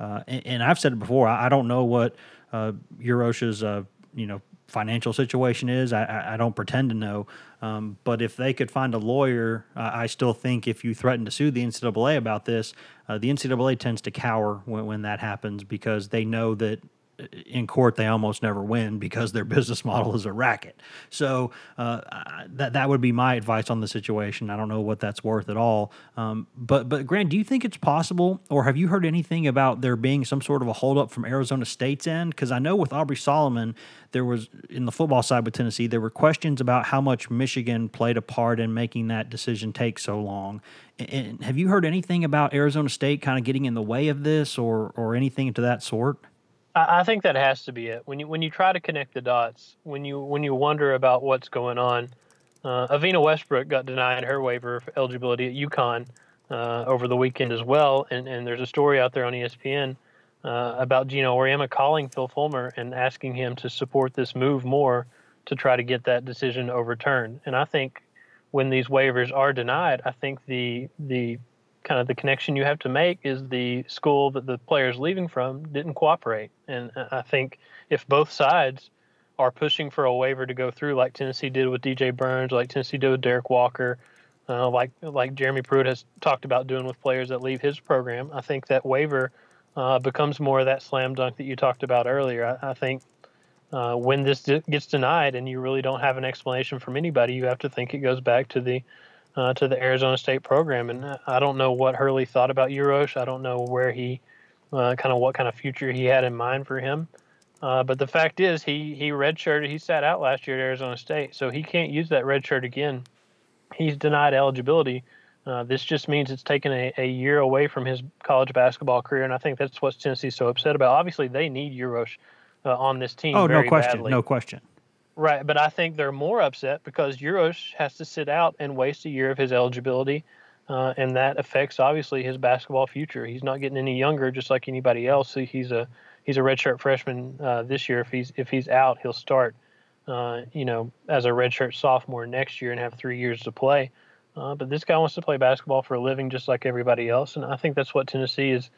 Uh, and, and, I've said it before. I, I don't know what uh, Urosha's uh, you know financial situation is. I, I don't pretend to know. Um, but if they could find a lawyer, uh, I still think if you threaten to sue the NCAA about this, uh, the NCAA tends to cower when, when that happens because they know that in court they almost never win because their business model is a racket. So uh, that that would be my advice on the situation. I don't know what that's worth at all. Um, but but Grant, do you think it's possible, or have you heard anything about there being some sort of a holdup from Arizona State's end? Because I know with Aubrey Solomon, there was in the football side with Tennessee, there were questions about how much Michigan played a part in making that decision take so long. And have you heard anything about Arizona State kind of getting in the way of this, or or anything to that sort? I, think that has to be it. When you when you try to connect the dots, when you when you wonder about what's going on, uh, Evina Westbrook got denied her waiver eligibility at UConn uh, over the weekend as well, and and there's a story out there on ESPN uh, about Geno Auriemma calling Phil Fulmer and asking him to support this move more to try to get that decision overturned. And I think when these waivers are denied, I think the the kind of the connection you have to make is the school that the player is leaving from didn't cooperate. And I think if both sides are pushing for a waiver to go through, like Tennessee did with DJ Burns, like Tennessee did with Derek Walker, uh, like like Jeremy Pruitt has talked about doing with players that leave his program, I think that waiver uh, becomes more of that slam dunk that you talked about earlier. I, I think uh, when this gets denied and you really don't have an explanation from anybody, you have to think it goes back to the uh, to the Arizona State program. And I don't know what Hurley thought about Urosh. I don't know where he, uh, kind of what kind of future he had in mind for him. Uh, but the fact is, he he redshirted. He sat out last year at Arizona State, so he can't use that red shirt again. He's denied eligibility. Uh, this just means it's taken a, a year away from his college basketball career, and I think that's what Tennessee's so upset about. Obviously, they need Urosh uh, on this team. Oh, no question, badly. no question. Right, but I think they're more upset because Urosh has to sit out and waste a year of his eligibility, uh, and that affects obviously his basketball future. He's not getting any younger, just like anybody else. He's a he's a redshirt freshman uh, this year. If he's if he's out, he'll start, uh, you know, as a redshirt sophomore next year and have three years to play. Uh, but this guy wants to play basketball for a living, just like everybody else, and I think that's what Tennessee is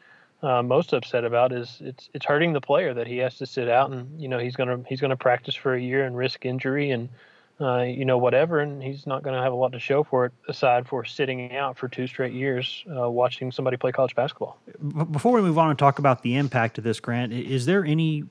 uh, most upset about is it's it's hurting the player that he has to sit out and you know he's gonna he's gonna practice for a year and risk injury and uh, you know whatever and he's not gonna have a lot to show for it aside for sitting out for two straight years uh, watching somebody play college basketball. Before we move on and talk about the impact of this grant, is there any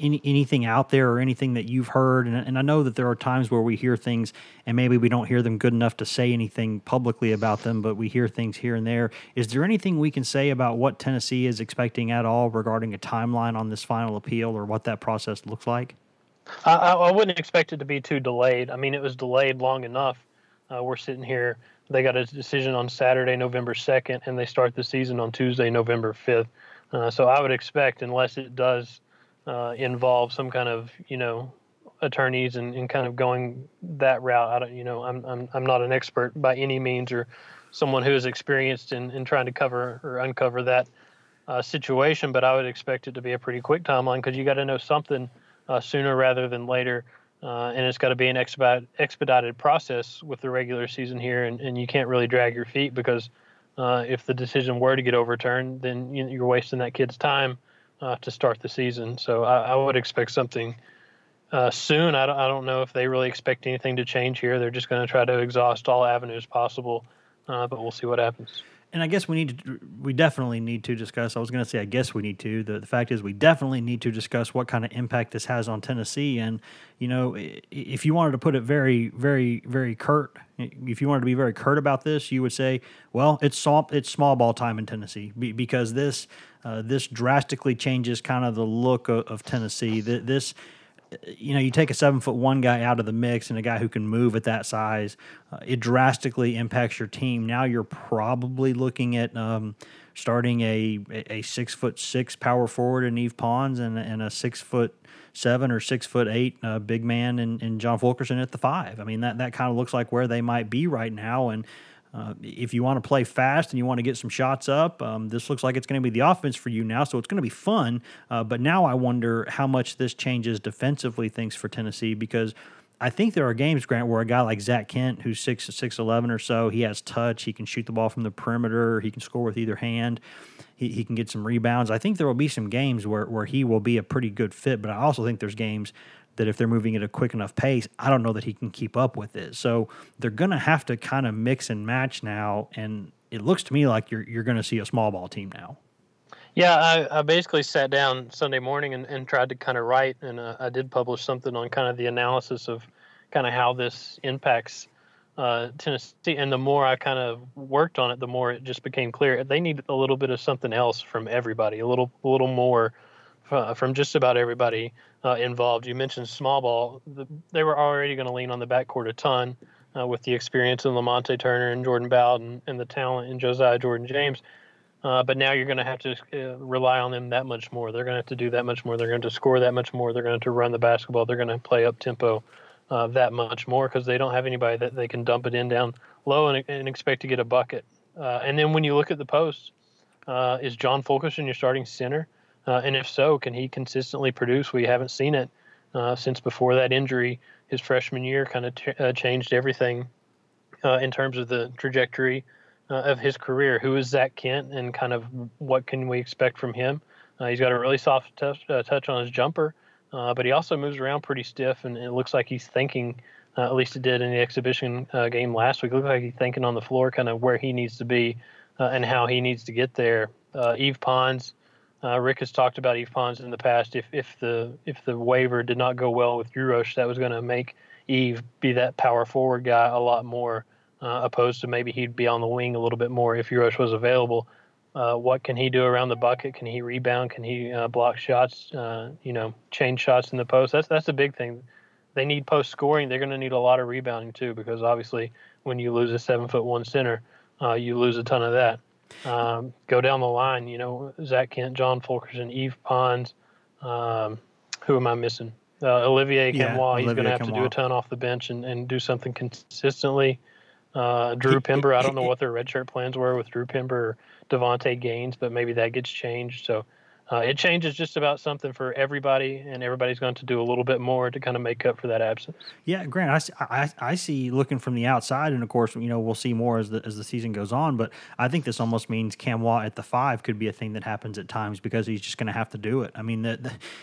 any, anything out there or anything that you've heard? And, and, I know that there are times where we hear things and maybe we don't hear them good enough to say anything publicly about them, but we hear things here and there. Is there anything we can say about what Tennessee is expecting at all regarding a timeline on this final appeal or what that process looks like? I, I wouldn't expect it to be too delayed. I mean, it was delayed long enough. Uh, we're sitting here. They got a decision on Saturday, November 2nd, and they start the season on Tuesday, November 5th. Uh, so I would expect, unless it does uh, involve some kind of you know attorneys and, and kind of going that route. I don't you know I'm I'm I'm not an expert by any means or someone who is experienced in, in trying to cover or uncover that uh, situation, but I would expect it to be a pretty quick timeline because you got to know something uh, sooner rather than later. Uh, and it's got to be an expedited, process with the regular season here, and, and you can't really drag your feet because uh, if the decision were to get overturned, then you're wasting that kid's time uh, to start the season. So I, I would expect something uh, soon. I don't, I don't know if they really expect anything to change here. They're just going to try to exhaust all avenues possible, uh, but we'll see what happens. And I guess we need to, we definitely need to discuss. I was going to say, I guess we need to. The, the fact is, we definitely need to discuss what kind of impact this has on Tennessee. And you know, if you wanted to put it very, very, very curt, if you wanted to be very curt about this, you would say, well, it's small, it's small ball time in Tennessee because this, uh, this drastically changes kind of the look of, of Tennessee. This you know, you take a seven foot one guy out of the mix and a guy who can move at that size, uh, it drastically impacts your team. Now you're probably looking at um, starting a a six foot six power forward in Yves Pons and, and a six foot seven or six foot eight uh, big man in, in John Fulkerson at the five. I mean that that kind of looks like where they might be right now and. Uh, if you want to play fast and you want to get some shots up, um, this looks like it's going to be the offense for you now. So it's going to be fun. Uh, but now I wonder how much this changes defensively things for Tennessee because I think there are games, Grant, where a guy like Zach Kent, who's six six eleven or so, he has touch, he can shoot the ball from the perimeter, he can score with either hand, he, he can get some rebounds. I think there will be some games where, where he will be a pretty good fit, but I also think there's games that if they're moving at a quick enough pace, I don't know that he can keep up with it. So they're going to have to kind of mix and match now. And it looks to me like you're, you're going to see a small ball team now. Yeah, I, I basically sat down Sunday morning and, and tried to kind of write, and uh, I did publish something on kind of the analysis of kind of how this impacts uh, Tennessee. And the more I kind of worked on it, the more it just became clear they need a little bit of something else from everybody, a little, a little more uh, from just about everybody uh, involved. You mentioned small ball; the, they were already going to lean on the backcourt a ton uh, with the experience in Lamonte Turner and Jordan Bowden and the talent in Josiah Jordan James. Uh, but now you're going to have to uh, rely on them that much more. They're going to have to do that much more. They're going to score that much more. They're going to run the basketball. They're going to play up tempo uh, that much more because they don't have anybody that they can dump it in down low and, and expect to get a bucket. and then when you look at the post, is John Fulkerson your starting center? Uh, and if so, can he consistently produce? We haven't seen it uh, since before that injury. His freshman year kind of t- uh, changed everything uh, in terms of the trajectory uh, of his career. Who is Zach Kent, and kind of what can we expect from him? Uh, he's got a really soft touch, touch on his jumper, but he also moves around pretty stiff, and it looks like he's thinking. at least it did in the exhibition game last week. It looks like he's thinking on the floor, kind of where he needs to be and how he needs to get there. Yves Pons, uh, Rick has talked about Yves Pons in the past. If if the if the waiver did not go well with Uros, that was going to make Yves be that power forward guy a lot more, uh, opposed to maybe he'd be on the wing a little bit more if Uros was available. Uh, what can he do around the bucket? Can he rebound? Can he uh, block shots? Uh, you know, change shots in the post. That's that's a big thing. They need post scoring. They're going to need a lot of rebounding too, because obviously when you lose a seven foot one center, uh, you lose a ton of that. Um, go down the line, you know, Zach Kent, John Fulkerson, Yves Pons. Um, who am I missing? Uh, Olivier. Yeah, he's going to have to do a ton off the bench and, and do something consistently. Uh, Drew Pember. I don't know what their redshirt plans were with Drew Pember or Davonte Gaines, but maybe that gets changed. So uh, it changes just about something for everybody, and everybody's going to do a little bit more to kind of make up for that absence. Yeah, Grant, I, I, I see looking from the outside, and of course, you know, we'll see more as the as the season goes on. But I think this almost means Nkamhoua at the five could be a thing that happens at times because he's just going to have to do it. I mean,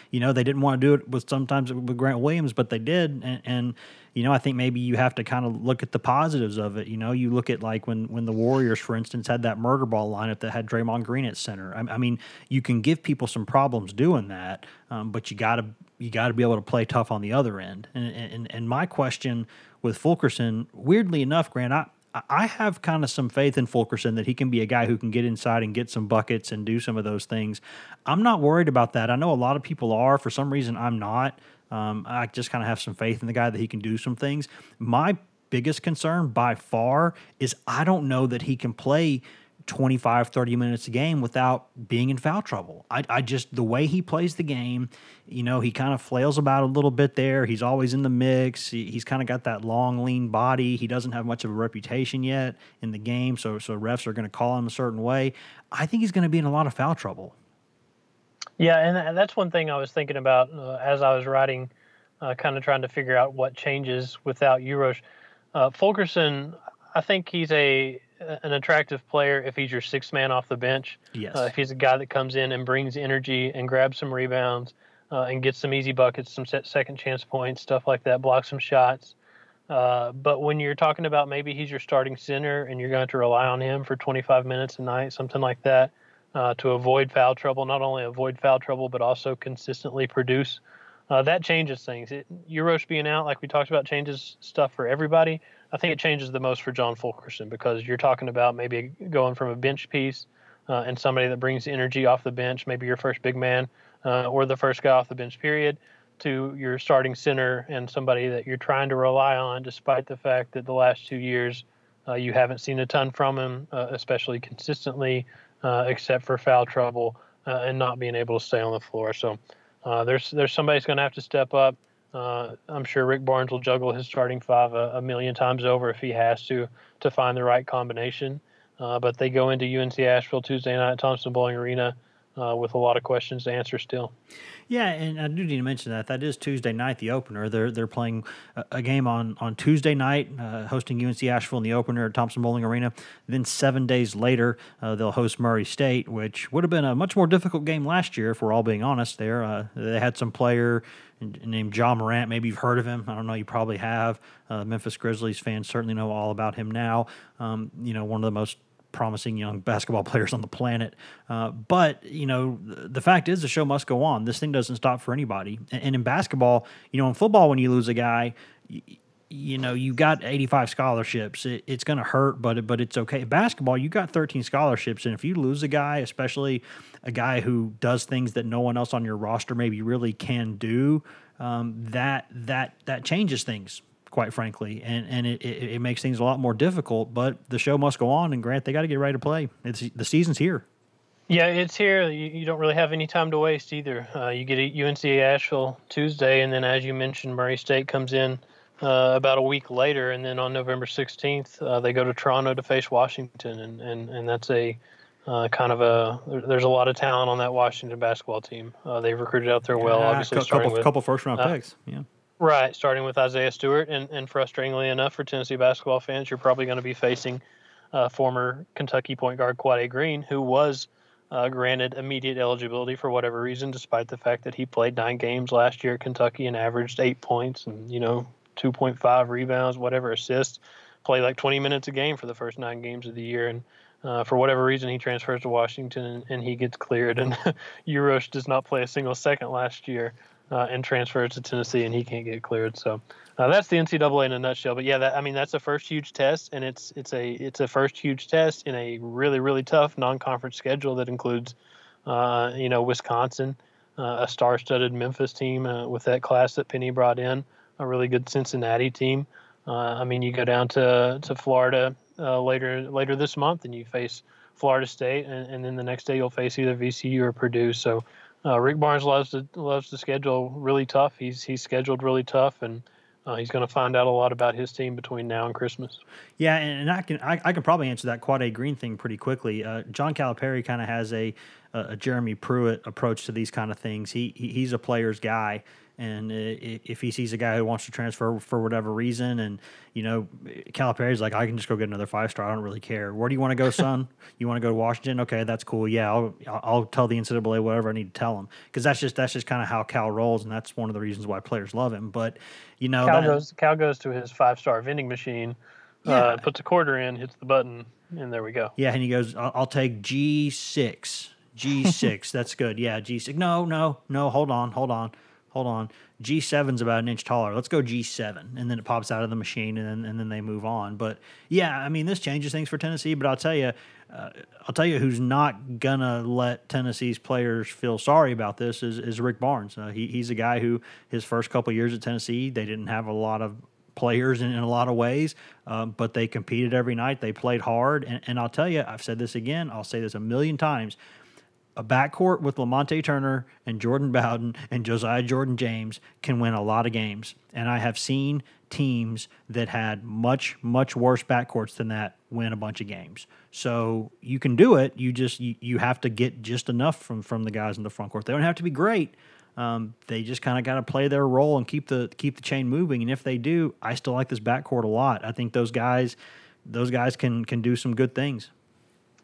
you know, they didn't want to do it with sometimes with Grant Williams, but they did, and, and you know, I think maybe you have to kind of look at the positives of it. You know, you look at like when when the Warriors, for instance, had that murder ball lineup that had Draymond Green at center. I, I mean, you can give people some problems doing that, um, but you got to you got to be able to play tough on the other end. And, and and my question with Fulkerson, weirdly enough, Grant, I I have kind of some faith in Fulkerson that he can be a guy who can get inside and get some buckets and do some of those things. I'm not worried about that. I know a lot of people are. For some reason, I'm not. Um, I just kind of have some faith in the guy that he can do some things. My biggest concern by far is I don't know that he can play 25, 30 minutes a game without being in foul trouble. I, I just, the way he plays the game, you know, he kind of flails about a little bit there. He's always in the mix. He, he's kind of got that long, lean body. He doesn't have much of a reputation yet in the game, so, so refs are going to call him a certain way. I think he's going to be in a lot of foul trouble. Yeah, and that's one thing I was thinking about uh, as I was writing, uh, kind of trying to figure out what changes without Uros. Uh, Fulkerson, I think he's a an attractive player if he's your sixth man off the bench. Yes. Uh, if he's a guy that comes in and brings energy and grabs some rebounds uh, and gets some easy buckets, some second chance points, stuff like that, blocks some shots. Uh, but when you're talking about maybe he's your starting center and you're going to rely on him for 25 minutes a night, something like that, uh, to avoid foul trouble, not only avoid foul trouble, but also consistently produce, uh, that changes things. It, Urosh being out, like we talked about, changes stuff for everybody. I think it changes the most for John Fulkerson because you're talking about maybe going from a bench piece uh, and somebody that brings energy off the bench, maybe your first big man uh, or the first guy off the bench, period to your starting center and somebody that you're trying to rely on, despite the fact that the last two years uh, you haven't seen a ton from him, uh, especially consistently, uh, except for foul trouble uh, and not being able to stay on the floor. So uh, there's there's somebody's going to have to step up. Uh, I'm sure Rick Barnes will juggle his starting five a, a, million times over if he has to to find the right combination. but they go into UNC Asheville Tuesday night at Thompson-Boling Arena with a lot of questions to answer still. Yeah, and I do need to mention that that is Tuesday night, the opener. They're they're playing a, a game on, on Tuesday night, uh, hosting UNC Asheville in the opener at Thompson-Boling Arena. Then seven days later, uh, they'll host Murray State, which would have been a much more difficult game last year, if we're all being honest. There, uh, they had some player named Ja Morant. Maybe you've heard of him. I don't know. You probably have. Uh, Memphis Grizzlies fans certainly know all about him now. Um, you know, one of the most promising young basketball players on the planet. Uh, but you know, the fact is, the show must go on. This thing doesn't stop for anybody. And, and in basketball, you know, in football, when you lose a guy. You, you know you got 85 scholarships it, it's going to hurt but but it's okay basketball you got 13 scholarships and if you lose a guy especially a guy who does things that no one else on your roster maybe really can do um, that that that changes things quite frankly, and and it, it, it, makes things a lot more difficult. But the show must go on, and Grant, they got to get ready to play. It's the season's here. Yeah, it's here. You, you don't really have any time to waste either. Uh, you get UNC Asheville Tuesday, and then as you mentioned, Murray State comes in uh, about a week later, and then on November 16th, uh, they go to Toronto to face Washington, and and and that's a uh, kind of a there's a lot of talent on that Washington basketball team. Uh, they've recruited out there well. Yeah, obviously, a couple, with, couple first round uh, picks. Yeah. Right, starting with Isaiah Stewart, and, and frustratingly enough for Tennessee basketball fans, you're probably going to be facing uh, former Kentucky point guard Quade Green, who was uh, granted immediate eligibility for whatever reason, despite the fact that he played nine games last year at Kentucky and averaged eight points and you know 2.5 rebounds, whatever assists, played like 20 minutes a game for the first nine games of the year, and uh, for whatever reason he transfers to Washington and, and he gets cleared, and Urosh does not play a single second last year uh, and transfers to Tennessee, and he can't get cleared. So uh, that's the NCAA in a nutshell. But yeah, that, I mean that's a first huge test, and it's it's a it's a first huge test in a really really tough non-conference schedule that includes, uh, you know, Wisconsin, uh, a star-studded Memphis team uh, with that class that Penny brought in, a really good Cincinnati team. Uh, I mean, you go down to to Florida later later this month, and you face Florida State, and, and then the next day you'll face either VCU or Purdue. So uh, Rick Barnes loves to loves to schedule really tough. He's he's scheduled really tough, and uh, he's going to find out a lot about his team between now and Christmas. Yeah, and, and I can I, I, can probably answer that Quade Green thing pretty quickly. Uh, John Calipari kind of has a, a Jeremy Pruitt approach to these kind of things. He, he he's a player's guy, and if he sees a guy who wants to transfer for whatever reason, and you know, Calipari's like, I can just go get another five star. I don't really care. Where do you want to go, son? you want to go to Washington? Okay, that's cool. Yeah, I'll I'll tell the NCAA whatever I need to tell them because that's just that's just kind of how Cal rolls, and that's one of the reasons why players love him. But you know, Cal that, goes Cal goes to his five star vending machine, uh, yeah. uh, puts a quarter in, hits the button, and there we go. Yeah, and he goes, I'll, I'll take G six. G six. that's good. Yeah, G six. No, no, no. Hold on, hold on hold on, G7's about an inch taller. Let's go G7. And then it pops out of the machine and then, and then they move on. But yeah, I mean, this changes things for Tennessee. But I'll tell you, uh, I'll tell you who's not going to let Tennessee's players feel sorry about this is, is Rick Barnes. Uh, he, he's a guy who his first couple years at Tennessee, they didn't have a lot of players in, in a lot of ways, um, but they competed every night. They played hard. And, and I'll tell you, I've said this again, I'll say this a million times a backcourt with Lamonte Turner and Jordan Bowden and Josiah Jordan James can win a lot of games. And I have seen teams that had much, much worse backcourts than that win a bunch of games. So you can do it. You just you, you have to get just enough from from the guys in the front court. They don't have to be great. Um, they just kind of got to play their role and keep the keep the chain moving. And if they do, I still like this backcourt a lot. I think those guys, those guys can can do some good things.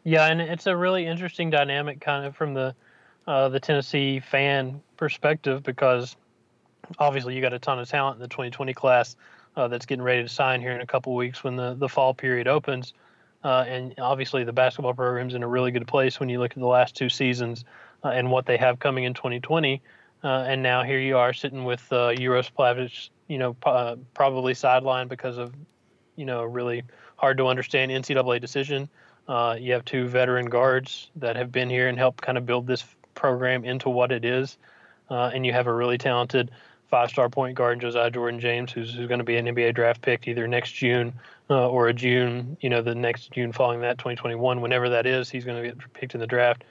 Yeah, and it's a really interesting dynamic, kind of from the uh, the Tennessee fan perspective, because obviously you got a ton of talent in the 2020 class. uh, that's getting ready to sign here in a couple weeks when the, the fall period opens. Uh, and obviously, the basketball program's in a really good place when you look at the last two seasons uh, and what they have coming in 2020. Uh, and now here you are sitting with uh, Uros Plavsic, you know, uh, probably sidelined because of, you know, a really hard to understand NCAA decision. Uh, you have two veteran guards that have been here and helped kind of build this program into what it is. Uh, and you have a really talented five-star point guard, Josiah Jordan James, who's, who's going to be an NBA draft pick either next June uh, or a June, you know, the next June following that, 2021, whenever that is, he's going to get picked in the draft.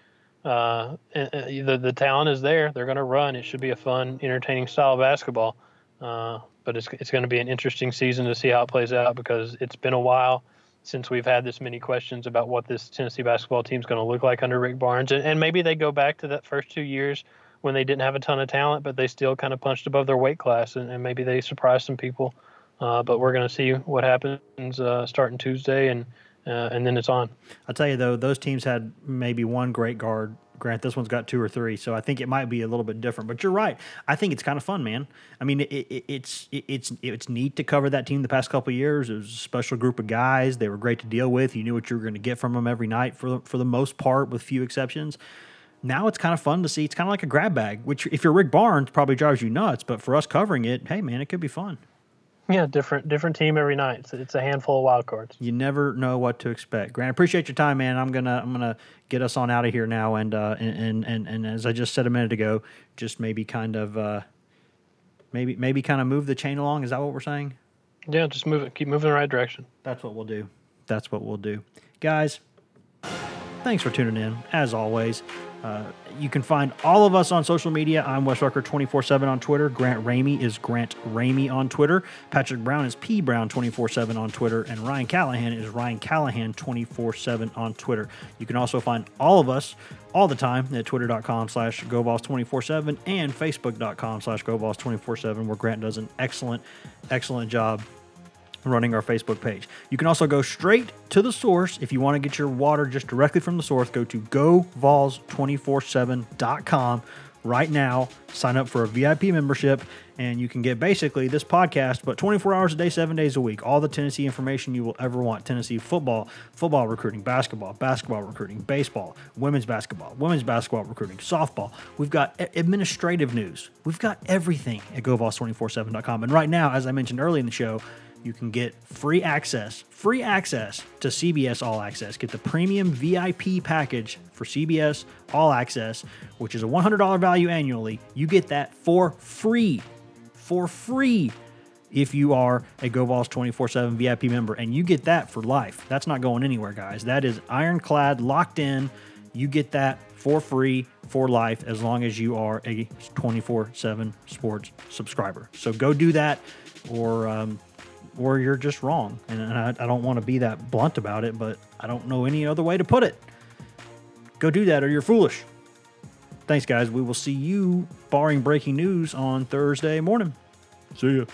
Uh, the the talent is there. They're going to run. It should be a fun, entertaining style of basketball. Uh, but it's it's going to be an interesting season to see how it plays out because it's been a while since we've had this many questions about what this Tennessee basketball team is going to look like under Rick Barnes, and, and maybe they go back to that first two years when they didn't have a ton of talent, but they still kind of punched above their weight class, and, and maybe they surprised some people. Uh, but we're going to see what happens uh, starting Tuesday, and uh, and then it's on. I'll tell you though, those teams had maybe one great guard. Grant, this one's got two or three, so I think it might be a little bit different. But you're right. I think it's kind of fun, man. I mean, it, it, it's it, it's it's neat to cover that team the past couple years. It was a special group of guys. They were great to deal with. You knew what you were going to get from them every night for for the most part, with few exceptions now it's kind of fun to see. It's kind of like a grab bag, which if you're Rick Barnes, probably drives you nuts. But for us covering it, hey man, it could be fun. Yeah, different different team every night. It's, it's a handful of wild cards. You never know what to expect. Grant, appreciate your time, man. I'm gonna I'm gonna get us on out of here now, and uh, and, and and as I just said a minute ago, just maybe kind of uh, maybe maybe kind of move the chain along. Is that what we're saying? Yeah, just move it. Keep moving in the right direction. That's what we'll do. That's what we'll do, guys. Thanks for tuning in, as always. Uh, you can find all of us on social media. I'm Wes Rucker 24 7 on Twitter. Grant Ramey is Grant Ramey on Twitter. Patrick Brown is P Brown 24 7 on Twitter. And Ryan Callahan is Ryan Callahan 24 7 on Twitter. You can also find all of us all the time at twitter.com slash GoVols247 and facebook.com slash GoVols247, where Grant does an excellent, excellent job running our Facebook page. You can also go straight to the source if you want to get your water just directly from the source. Go to govols247.com right now. Sign up for a VIP membership, and you can get basically this podcast, but 24 hours a day, seven days a week. All the Tennessee information you will ever want Tennessee football, football recruiting, basketball, basketball recruiting, baseball, women's basketball, women's basketball recruiting, softball. We've got administrative news. We've got everything at govols247.com. And right now, as I mentioned early in the show, you can get free access, free access to CBS All Access. Get the premium VIP package for CBS All Access, which is a $100 value annually. You get that for free, for free if you are a GoVols 24 7 VIP member, and you get that for life. That's not going anywhere, guys. That is ironclad, locked in. You get that for free for life as long as you are a 24 7 sports subscriber. So go do that, or um, or you're just wrong. And I, I don't want to be that blunt about it, but I don't know any other way to put it. Go do that or you're foolish. Thanks, guys. We will see you, barring breaking news, on Thursday morning. See ya.